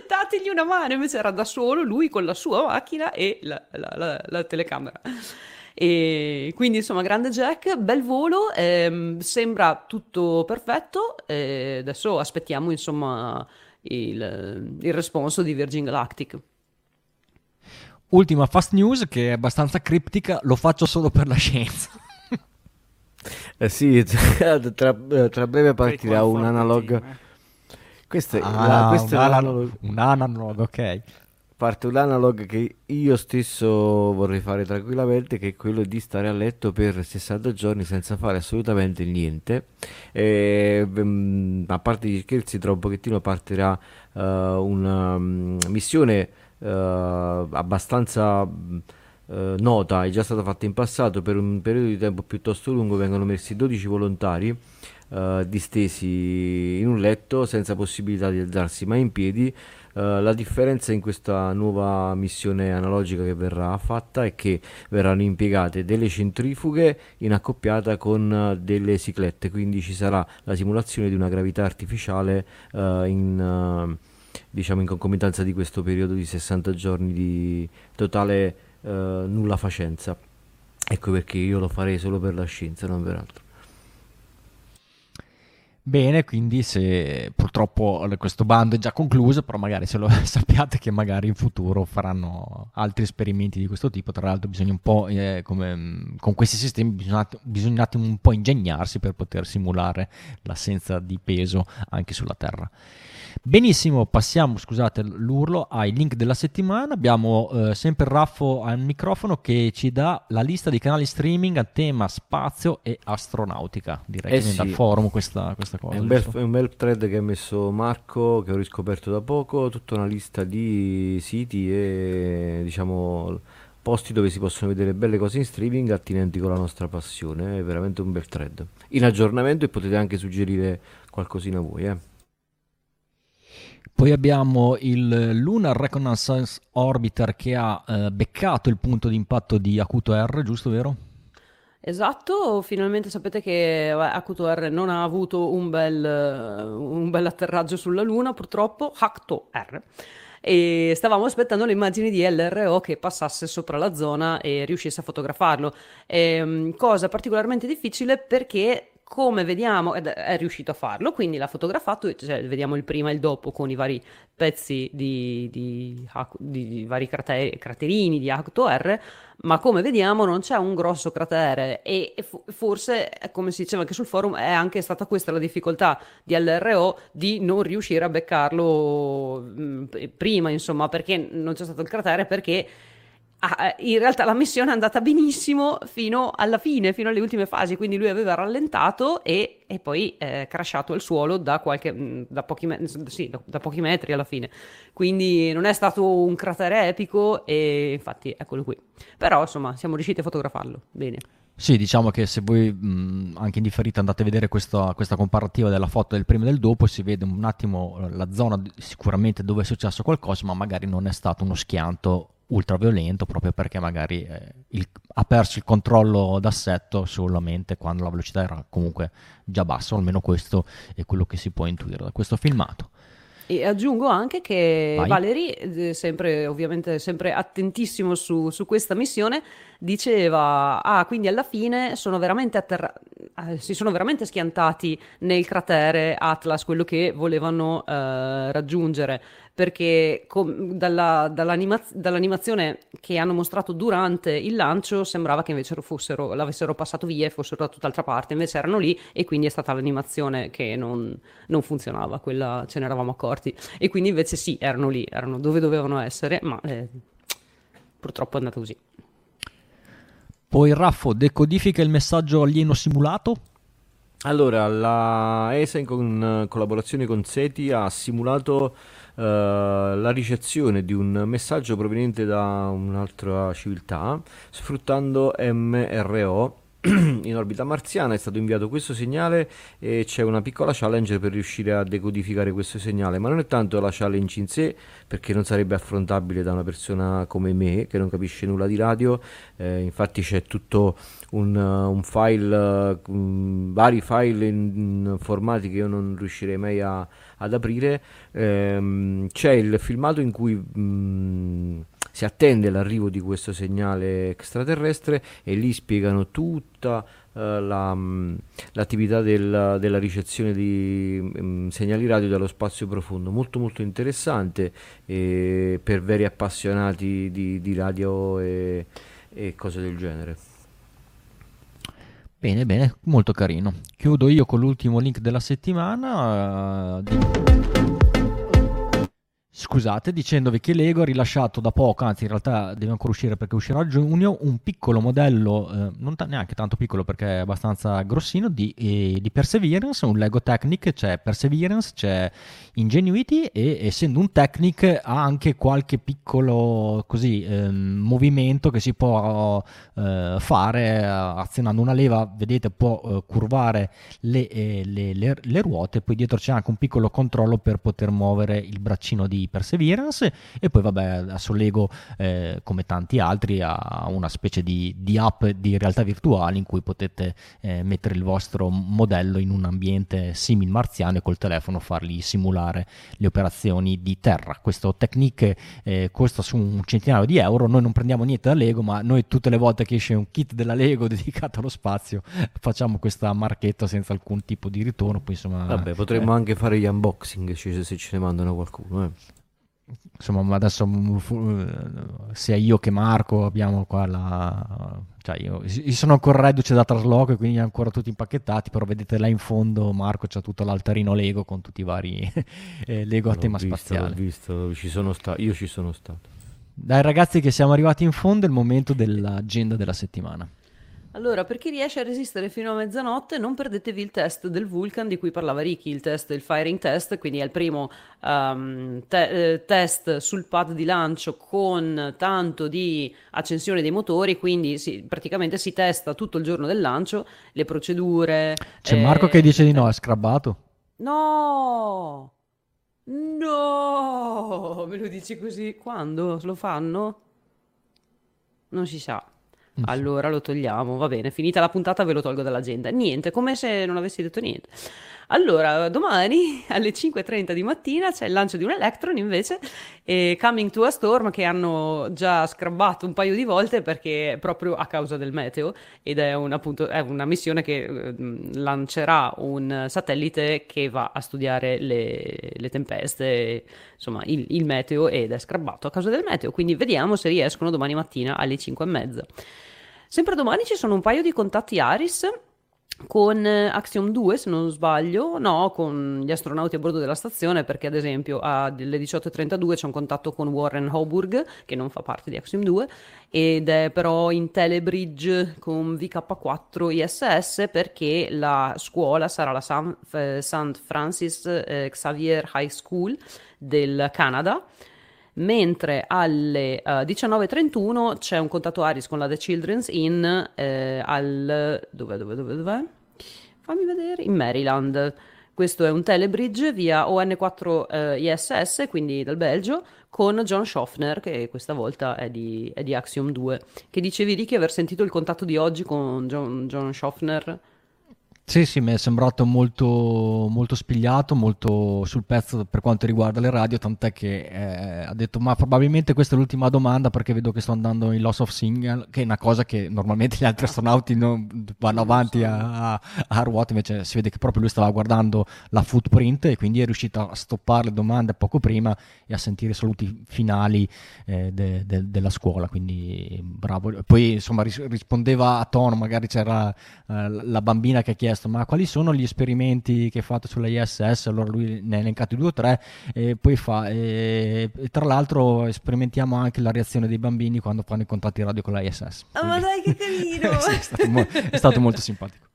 Speaker 2: dategli una mano, invece era da solo lui con la sua macchina e la, la- la- la telecamera. E quindi insomma, grande Jack, bel volo, ehm, sembra tutto perfetto. e adesso aspettiamo insomma il, il responso di Virgin Galactic.
Speaker 1: Ultima fast news che è abbastanza criptica, lo faccio solo per la scienza.
Speaker 4: Eh sì, tra, tra breve partirà un analog.
Speaker 3: team, eh.
Speaker 4: Questo è,
Speaker 1: Ah,
Speaker 4: la- questo
Speaker 1: un,
Speaker 4: è
Speaker 1: analog, un analog, ok.
Speaker 4: Parte un analog che io stesso vorrei fare tranquillamente, che è quello di stare a letto per 60 giorni senza fare assolutamente niente. E, mm, a parte gli scherzi, tra un pochettino partirà eh, una mm, missione eh, abbastanza eh, nota, è già stata fatta in passato per un periodo di tempo piuttosto lungo, vengono messi 12 volontari eh, distesi in un letto senza possibilità di alzarsi mai in piedi. Eh, la differenza in questa nuova missione analogica che verrà fatta è che verranno impiegate delle centrifughe in accoppiata con eh, delle ciclette, quindi ci sarà la simulazione di una gravità artificiale eh, in, eh, diciamo in concomitanza di questo periodo di 60 giorni di totale nulla facenza. Ecco perché io lo farei solo per la scienza, non per altro.
Speaker 1: Bene, quindi se purtroppo questo bando è già concluso, però magari se lo sappiate che magari in futuro faranno altri esperimenti di questo tipo, tra l'altro bisogna un po' eh, come mh, con questi sistemi bisogna, bisogna un po' ingegnarsi per poter simulare l'assenza di peso anche sulla Terra. Benissimo, passiamo, scusate l'urlo, ai link della settimana. Abbiamo eh, sempre Raffo al microfono che ci dà la lista di canali streaming a tema spazio e astronautica. Direi
Speaker 4: Eh
Speaker 1: che viene
Speaker 4: sì.
Speaker 1: dal forum questa, questa cosa.
Speaker 4: È un, bel, è un bel thread che ha messo Marco, che ho riscoperto da poco, tutta una lista di siti e diciamo posti dove si possono vedere belle cose in streaming attinenti con la nostra passione. È veramente un bel thread. In aggiornamento e potete anche suggerire qualcosina voi, eh.
Speaker 1: Poi abbiamo il Lunar Reconnaissance Orbiter che ha eh, beccato il punto di impatto di Acuto R, giusto vero?
Speaker 2: Esatto, finalmente sapete che Hakuto-R non ha avuto un bel, un bel atterraggio sulla Luna, purtroppo, Hakuto-R. E stavamo aspettando le immagini di LRO che passasse sopra la zona e riuscisse a fotografarlo. Ehm, cosa particolarmente difficile perché come vediamo, ed è riuscito a farlo, quindi l'ha fotografato, cioè, vediamo il prima e il dopo con i vari pezzi di, di, di, di vari crater, craterini di Acto R, ma come vediamo non c'è un grosso cratere e, e forse, come si diceva anche sul forum, è anche stata questa la difficoltà di LRO di non riuscire a beccarlo mh, prima, insomma, perché non c'è stato il cratere, perché Ah, eh, in realtà la missione è andata benissimo fino alla fine, fino alle ultime fasi, quindi lui aveva rallentato e, e poi è crashato al suolo da, qualche, mm, da, pochi me- sì, da, da, pochi metri alla fine. Quindi non è stato un cratere epico e infatti eccolo qui. Però insomma siamo riusciti a fotografarlo bene.
Speaker 1: Sì, diciamo che se voi mh, anche in differita andate a vedere questa, questa, comparativa della foto del prima e del dopo, si vede un attimo la zona sicuramente dove è successo qualcosa, ma magari non è stato uno schianto ultraviolento proprio perché magari eh, il, ha perso il controllo d'assetto solamente quando la velocità era comunque già bassa, almeno questo è quello che si può intuire da questo filmato.
Speaker 2: E aggiungo anche che Vai. Valerie, eh, sempre, ovviamente sempre attentissimo su, su, questa missione, diceva, ah, quindi alla fine sono veramente atterra- eh, si sono veramente schiantati nel cratere Atlas, quello che volevano eh, raggiungere perché com- dalla, dall'animaz- dall'animazione che hanno mostrato durante il lancio sembrava che invece fossero, l'avessero passato via e fossero da tutt'altra parte, invece erano lì e quindi è stata l'animazione che non, non funzionava, quella ce ne eravamo accorti. E quindi invece sì, erano lì, erano dove dovevano essere, ma eh, purtroppo è andata così.
Speaker 1: Poi Raffo decodifica il messaggio alieno simulato?
Speaker 4: Allora, la ESA in con, collaborazione con SETI ha simulato la ricezione di un messaggio proveniente da un'altra civiltà sfruttando MRO in orbita marziana è stato inviato questo segnale e c'è una piccola challenge per riuscire a decodificare questo segnale, ma non è tanto la challenge in sé perché non sarebbe affrontabile da una persona come me che non capisce nulla di radio, eh, infatti c'è tutto un, un file, um, vari file in, in, formati che io non riuscirei mai a, ad aprire, ehm, c'è il filmato in cui... Um, si attende l'arrivo di questo segnale extraterrestre e lì spiegano tutta uh, la, um, l'attività del, della ricezione di um, segnali radio dallo spazio profondo. Molto molto interessante eh, per veri appassionati di, di radio e, e cose del genere.
Speaker 1: Bene, bene, molto carino. Chiudo io con l'ultimo link della settimana. Uh, di... Scusate, dicendovi che Lego ha rilasciato da poco, anzi in realtà deve ancora uscire perché uscirà a giugno, un piccolo modello, eh, non t- neanche tanto piccolo perché è abbastanza grossino, di, eh, di, Perseverance, un Lego Technic, c'è Perseverance, c'è Ingenuity e essendo un Technic ha anche qualche piccolo così, eh, movimento che si può eh, fare eh, azionando una leva, vedete può eh, curvare le, le, le, le ruote, poi dietro c'è anche un piccolo controllo per poter muovere il braccino di Perseverance e poi vabbè adesso Lego eh, come tanti altri ha una specie di, di, app di realtà virtuale in cui potete eh, mettere il vostro modello in un ambiente simil marziano e col telefono fargli simulare le operazioni di terra. Questo Technique eh, costa su un centinaio di euro, noi non prendiamo niente da Lego ma noi tutte le volte che esce un kit della Lego dedicato allo spazio facciamo questa marchetta senza alcun tipo di ritorno. Poi, insomma,
Speaker 4: Vabbè, potremmo eh. anche fare gli unboxing se ce ne mandano qualcuno. Eh
Speaker 1: insomma adesso mm, sia io che Marco abbiamo qua la cioè io, io sono ancora reduce da trasloco e quindi ancora tutti impacchettati però vedete là in fondo Marco c'ha tutto l'altarino Lego con tutti i vari eh, Lego a tema
Speaker 4: visto,
Speaker 1: spaziale.
Speaker 4: l'ho visto, ci sono sta- io ci sono stato.
Speaker 1: Dai ragazzi che siamo arrivati in fondo è il momento dell'agenda della settimana
Speaker 2: allora, per chi riesce a resistere fino a mezzanotte, non perdetevi il test del Vulcan di cui parlava Ricky, il test, il firing test, quindi è il primo um, te- eh, test sul pad di lancio con tanto di accensione dei motori, quindi si, praticamente si testa tutto il giorno del lancio, le procedure.
Speaker 1: C'è eh, Marco che dice di no, è scrabbato.
Speaker 2: No! No! Me lo dici così? Quando lo fanno? Non si sa. Allora lo togliamo, va bene, finita la puntata ve lo tolgo dall'agenda. Niente, come se non avessi detto niente. Allora, domani alle 5.30 di mattina c'è il lancio di un Electron invece e Coming to a Storm che hanno già scrabbato un paio di volte perché proprio a causa del meteo ed è, un, appunto, è una missione che eh, lancerà un satellite che va a studiare le, le tempeste, insomma il, il meteo ed è scrabbato a causa del meteo, quindi vediamo se riescono domani mattina alle 5.30. Sempre domani ci sono un paio di contatti Aris con eh, Axiom 2, se non sbaglio, no, con gli astronauti a bordo della stazione, perché ad esempio alle 18.32 c'è un contatto con Warren Hoburg, che non fa parte di Axiom 2, ed è però in telebridge con VK4 ISS perché la scuola sarà la St. Francis eh, Xavier High School del Canada mentre alle uh, eh, 19.31 c'è un contatto Aris con la The Children's Inn eh, al... dove, dove, dove, dove? Fammi vedere, in Maryland. Questo è un telebridge via ON4 eh, ISS, quindi dal Belgio, con John Schaffner, che questa volta è di, è di Axiom 2. Che dicevi, Ricky, aver sentito il contatto di oggi con John, John Schaffner?
Speaker 1: Sì, sì, mi è sembrato molto, molto spigliato, molto sul pezzo per quanto riguarda le radio, tant'è che eh, ha detto ma probabilmente questa è l'ultima domanda perché vedo che sto andando in loss of signal, che è una cosa che normalmente gli altri astronauti non vanno avanti a, a, a ruota, invece si vede che proprio lui stava guardando la footprint e quindi è riuscito a stoppare le domande poco prima e a sentire i saluti finali eh, de, de, della scuola, quindi bravo. Poi insomma ris- rispondeva a tono, magari c'era eh, la bambina che ha chiesto chiesto ma quali sono gli esperimenti che hai fatto sulla ISS, allora lui ne ha elencati due o tre e poi fa, e, e tra l'altro sperimentiamo anche la reazione dei bambini quando fanno i contatti radio con la ISS.
Speaker 2: Oh, ma dai che carino!
Speaker 1: sì, è, stato mo- è stato molto simpatico.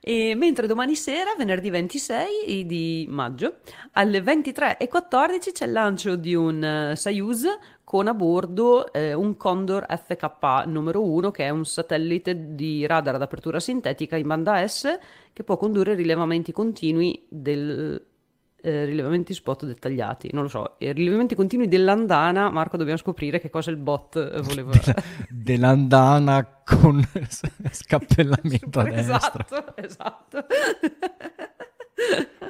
Speaker 2: E mentre domani sera, venerdì 26 di maggio, alle 23.14 c'è il lancio di un uh, Soyuz con a bordo eh, un Condor FK numero 1 che è un satellite di radar ad apertura sintetica in banda S che può condurre rilevamenti continui del eh, rilevamenti spot dettagliati, non lo so, i rilevamenti continui dell'andana, Marco dobbiamo scoprire che cosa il bot voleva...
Speaker 1: dell'andana con scappellamento a destra.
Speaker 2: Esatto, esatto.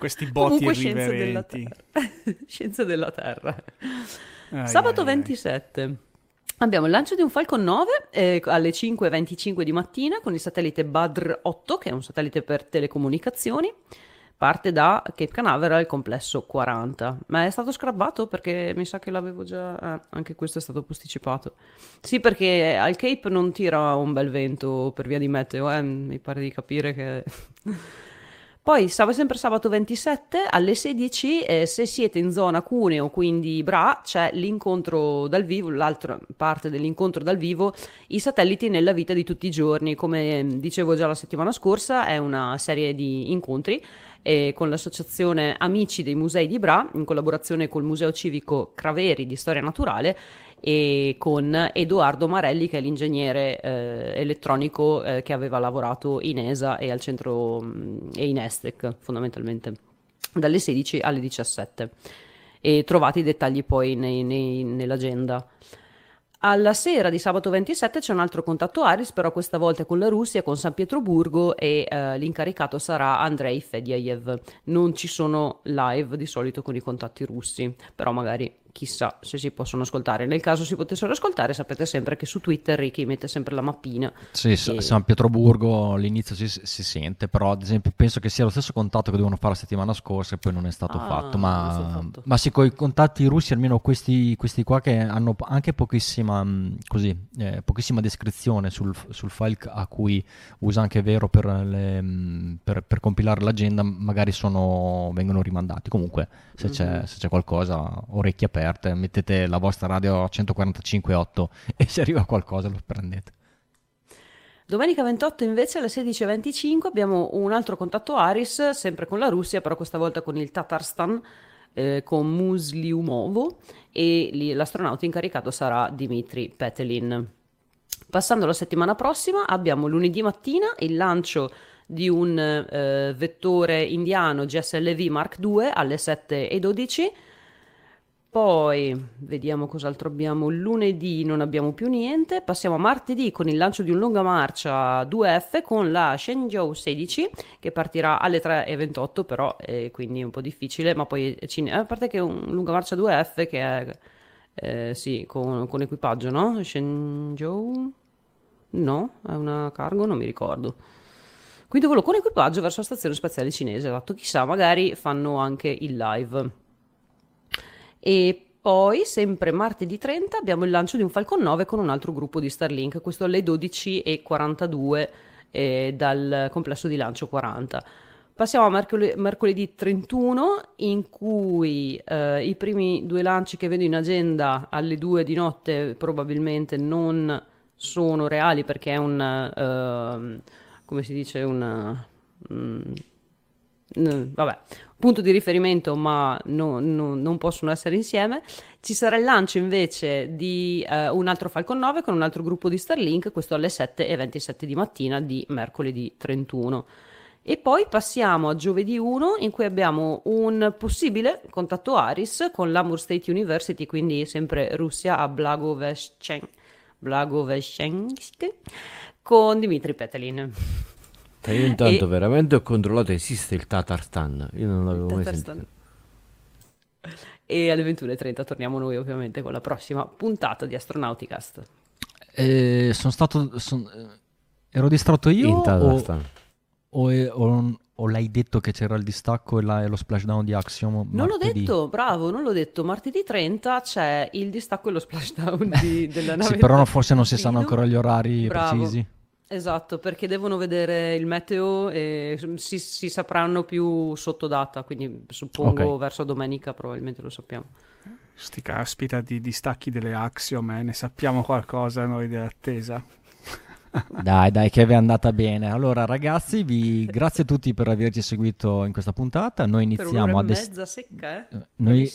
Speaker 3: Questi botti Comunque, irriverenti.
Speaker 2: Scienze della, scienze della Terra. Ai, Sabato ai, 27. Ai. Abbiamo il lancio di un Falcon 9 eh, alle 5.25 di mattina con il satellite Badr 8, che è un satellite per telecomunicazioni. Parte da Cape Canaveral, complesso 40. Ma è stato scrabbato perché mi sa che l'avevo già. Eh, anche questo è stato posticipato. Sì, perché al Cape non tira un bel vento per via di meteo, eh, mi pare di capire che. Poi sempre sabato 27 alle 16, eh, se siete in zona Cuneo, quindi Bra, c'è l'incontro dal vivo, l'altra parte dell'incontro dal vivo, i satelliti nella vita di tutti i giorni. Come dicevo già la settimana scorsa, è una serie di incontri eh, con l'associazione Amici dei Musei di Bra, in collaborazione col Museo Civico Craveri di Storia Naturale e con Edoardo Marelli che è l'ingegnere eh, elettronico eh, che aveva lavorato in ESA e al centro mh, mm, e in Estec fondamentalmente dalle 16 alle 17 e trovate i dettagli poi nei, nei, nell'agenda. Alla sera di sabato 27 c'è un altro contatto Aris, però questa volta con la Russia, con San Pietroburgo e eh, l'incaricato sarà Andrei Fedyaev. Non ci sono live di solito con i contatti russi, però magari chissà se si possono ascoltare. Nel caso si potessero ascoltare, sapete sempre che su Twitter Ricky mette sempre la mappina.
Speaker 1: Sì, e... San Pietroburgo all'inizio si, si, sente, però ad esempio penso che sia lo stesso contatto che dovevano fare la settimana scorsa e poi non è stato ah, fatto. Ma, fatto. ma sì, con i contatti russi, almeno questi, questi, qua che hanno anche pochissima, mm, così, eh, pochissima descrizione sul, sul, file a cui usa anche Vero per, le, mm, per, per compilare l'agenda, magari sono, vengono rimandati. Comunque, se, mm-hmm. c'è, se c'è qualcosa, orecchie aperte aperte, mettete la vostra radio a 145.8 e se arriva qualcosa lo prendete.
Speaker 2: Domenica 28 invece alle 16.25 abbiamo un altro contatto Aris, sempre con la Russia, però questa volta con il Tatarstan, eh, con Musliumovo e lì l'astronauta incaricato sarà Dmitry Petelin. Passando alla settimana prossima abbiamo lunedì mattina il lancio di un eh, vettore indiano GSLV Mark II alle 7.12 Poi vediamo cos'altro abbiamo. Lunedì non abbiamo più niente. Passiamo a martedì con il lancio di un lunga marcia 2F con la Shenzhou 16 che partirà alle 3.28, però è quindi un po' difficile. Ma poi cine- a parte che è un lunga marcia 2F che è eh, sì, con, con equipaggio, no? Shenzhou? No, è una cargo, non mi ricordo. Quindi volo con equipaggio verso la stazione spaziale cinese. Esatto, chissà, magari fanno anche il live. E poi, sempre martedì 30, abbiamo il lancio di un Falcon 9 con un altro gruppo di Starlink, questo alle 12.42 eh, dal complesso di lancio 40. Passiamo a mercol- mercoledì 31 in cui eh, i primi due lanci che vedo in agenda alle 2 di notte probabilmente non sono reali perché è un, uh, come si dice, un... Um, vabbè, punto di riferimento, ma no, no, non possono essere insieme. Ci sarà il lancio invece di uh, un altro Falcon 9 con un altro gruppo di Starlink, questo alle 7.27 di mattina di mercoledì 31. E poi passiamo a giovedì 1 in cui abbiamo un possibile contatto Aris con l'Amur State University, quindi sempre Russia a Blagoveshchensk, Blagoveshchensk con Dmitry Petelin.
Speaker 4: E io intanto e... veramente ho controllato esiste il Tatarstan, io non l'avevo mai sentito.
Speaker 2: E alle 21.30 torniamo noi ovviamente con la prossima puntata di Astronauticast.
Speaker 1: Eh, sono stato... Son... Ero distratto io?
Speaker 4: In Tatarstan.
Speaker 1: O, o, o, o, l'hai detto che c'era il distacco e, la, e lo splashdown di Axiom?
Speaker 2: Non l'ho detto, bravo, non l'ho detto. Martedì 30 c'è il distacco e lo splashdown di, della nave.
Speaker 1: sì, però forse non si sanno ancora gli orari bravo. precisi.
Speaker 2: Esatto, perché devono vedere il meteo e si, si sapranno più sotto data, quindi suppongo okay. verso domenica probabilmente lo sappiamo.
Speaker 3: Sti caspita di distacchi delle Axiom, eh? ne sappiamo qualcosa noi dell'attesa.
Speaker 1: Dai, dai, che vi è andata bene. Allora, ragazzi, vi... grazie a tutti per averci seguito in questa puntata. Noi iniziamo
Speaker 2: ad est... secca,
Speaker 1: eh? Noi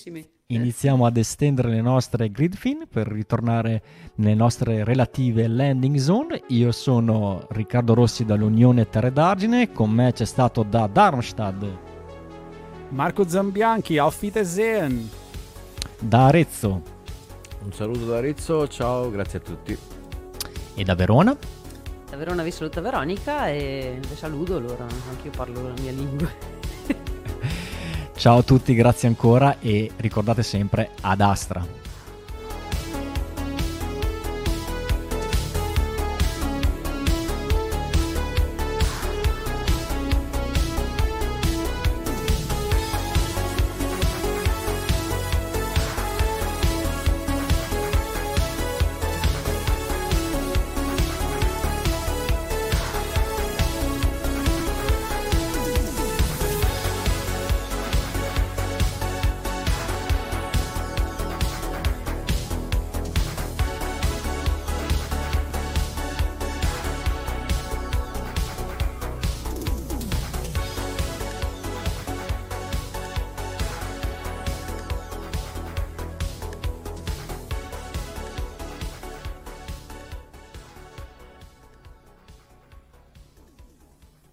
Speaker 1: iniziamo ad estendere le nostre grid fin per ritornare nelle nostre relative landing zone. Io sono Riccardo Rossi dall'Unione Terre d'Argine, con me c'è stato da Darmstadt
Speaker 3: Marco Zambianchi, auf Wiedersehen.
Speaker 1: Da Arezzo.
Speaker 4: Un saluto da Arezzo, ciao, grazie a tutti.
Speaker 1: E da Verona?
Speaker 2: Da Verona vi saluta Veronica e vi saluto, allora anche io parlo la mia lingua.
Speaker 1: Ciao a tutti, grazie ancora e ricordate sempre ad Astra.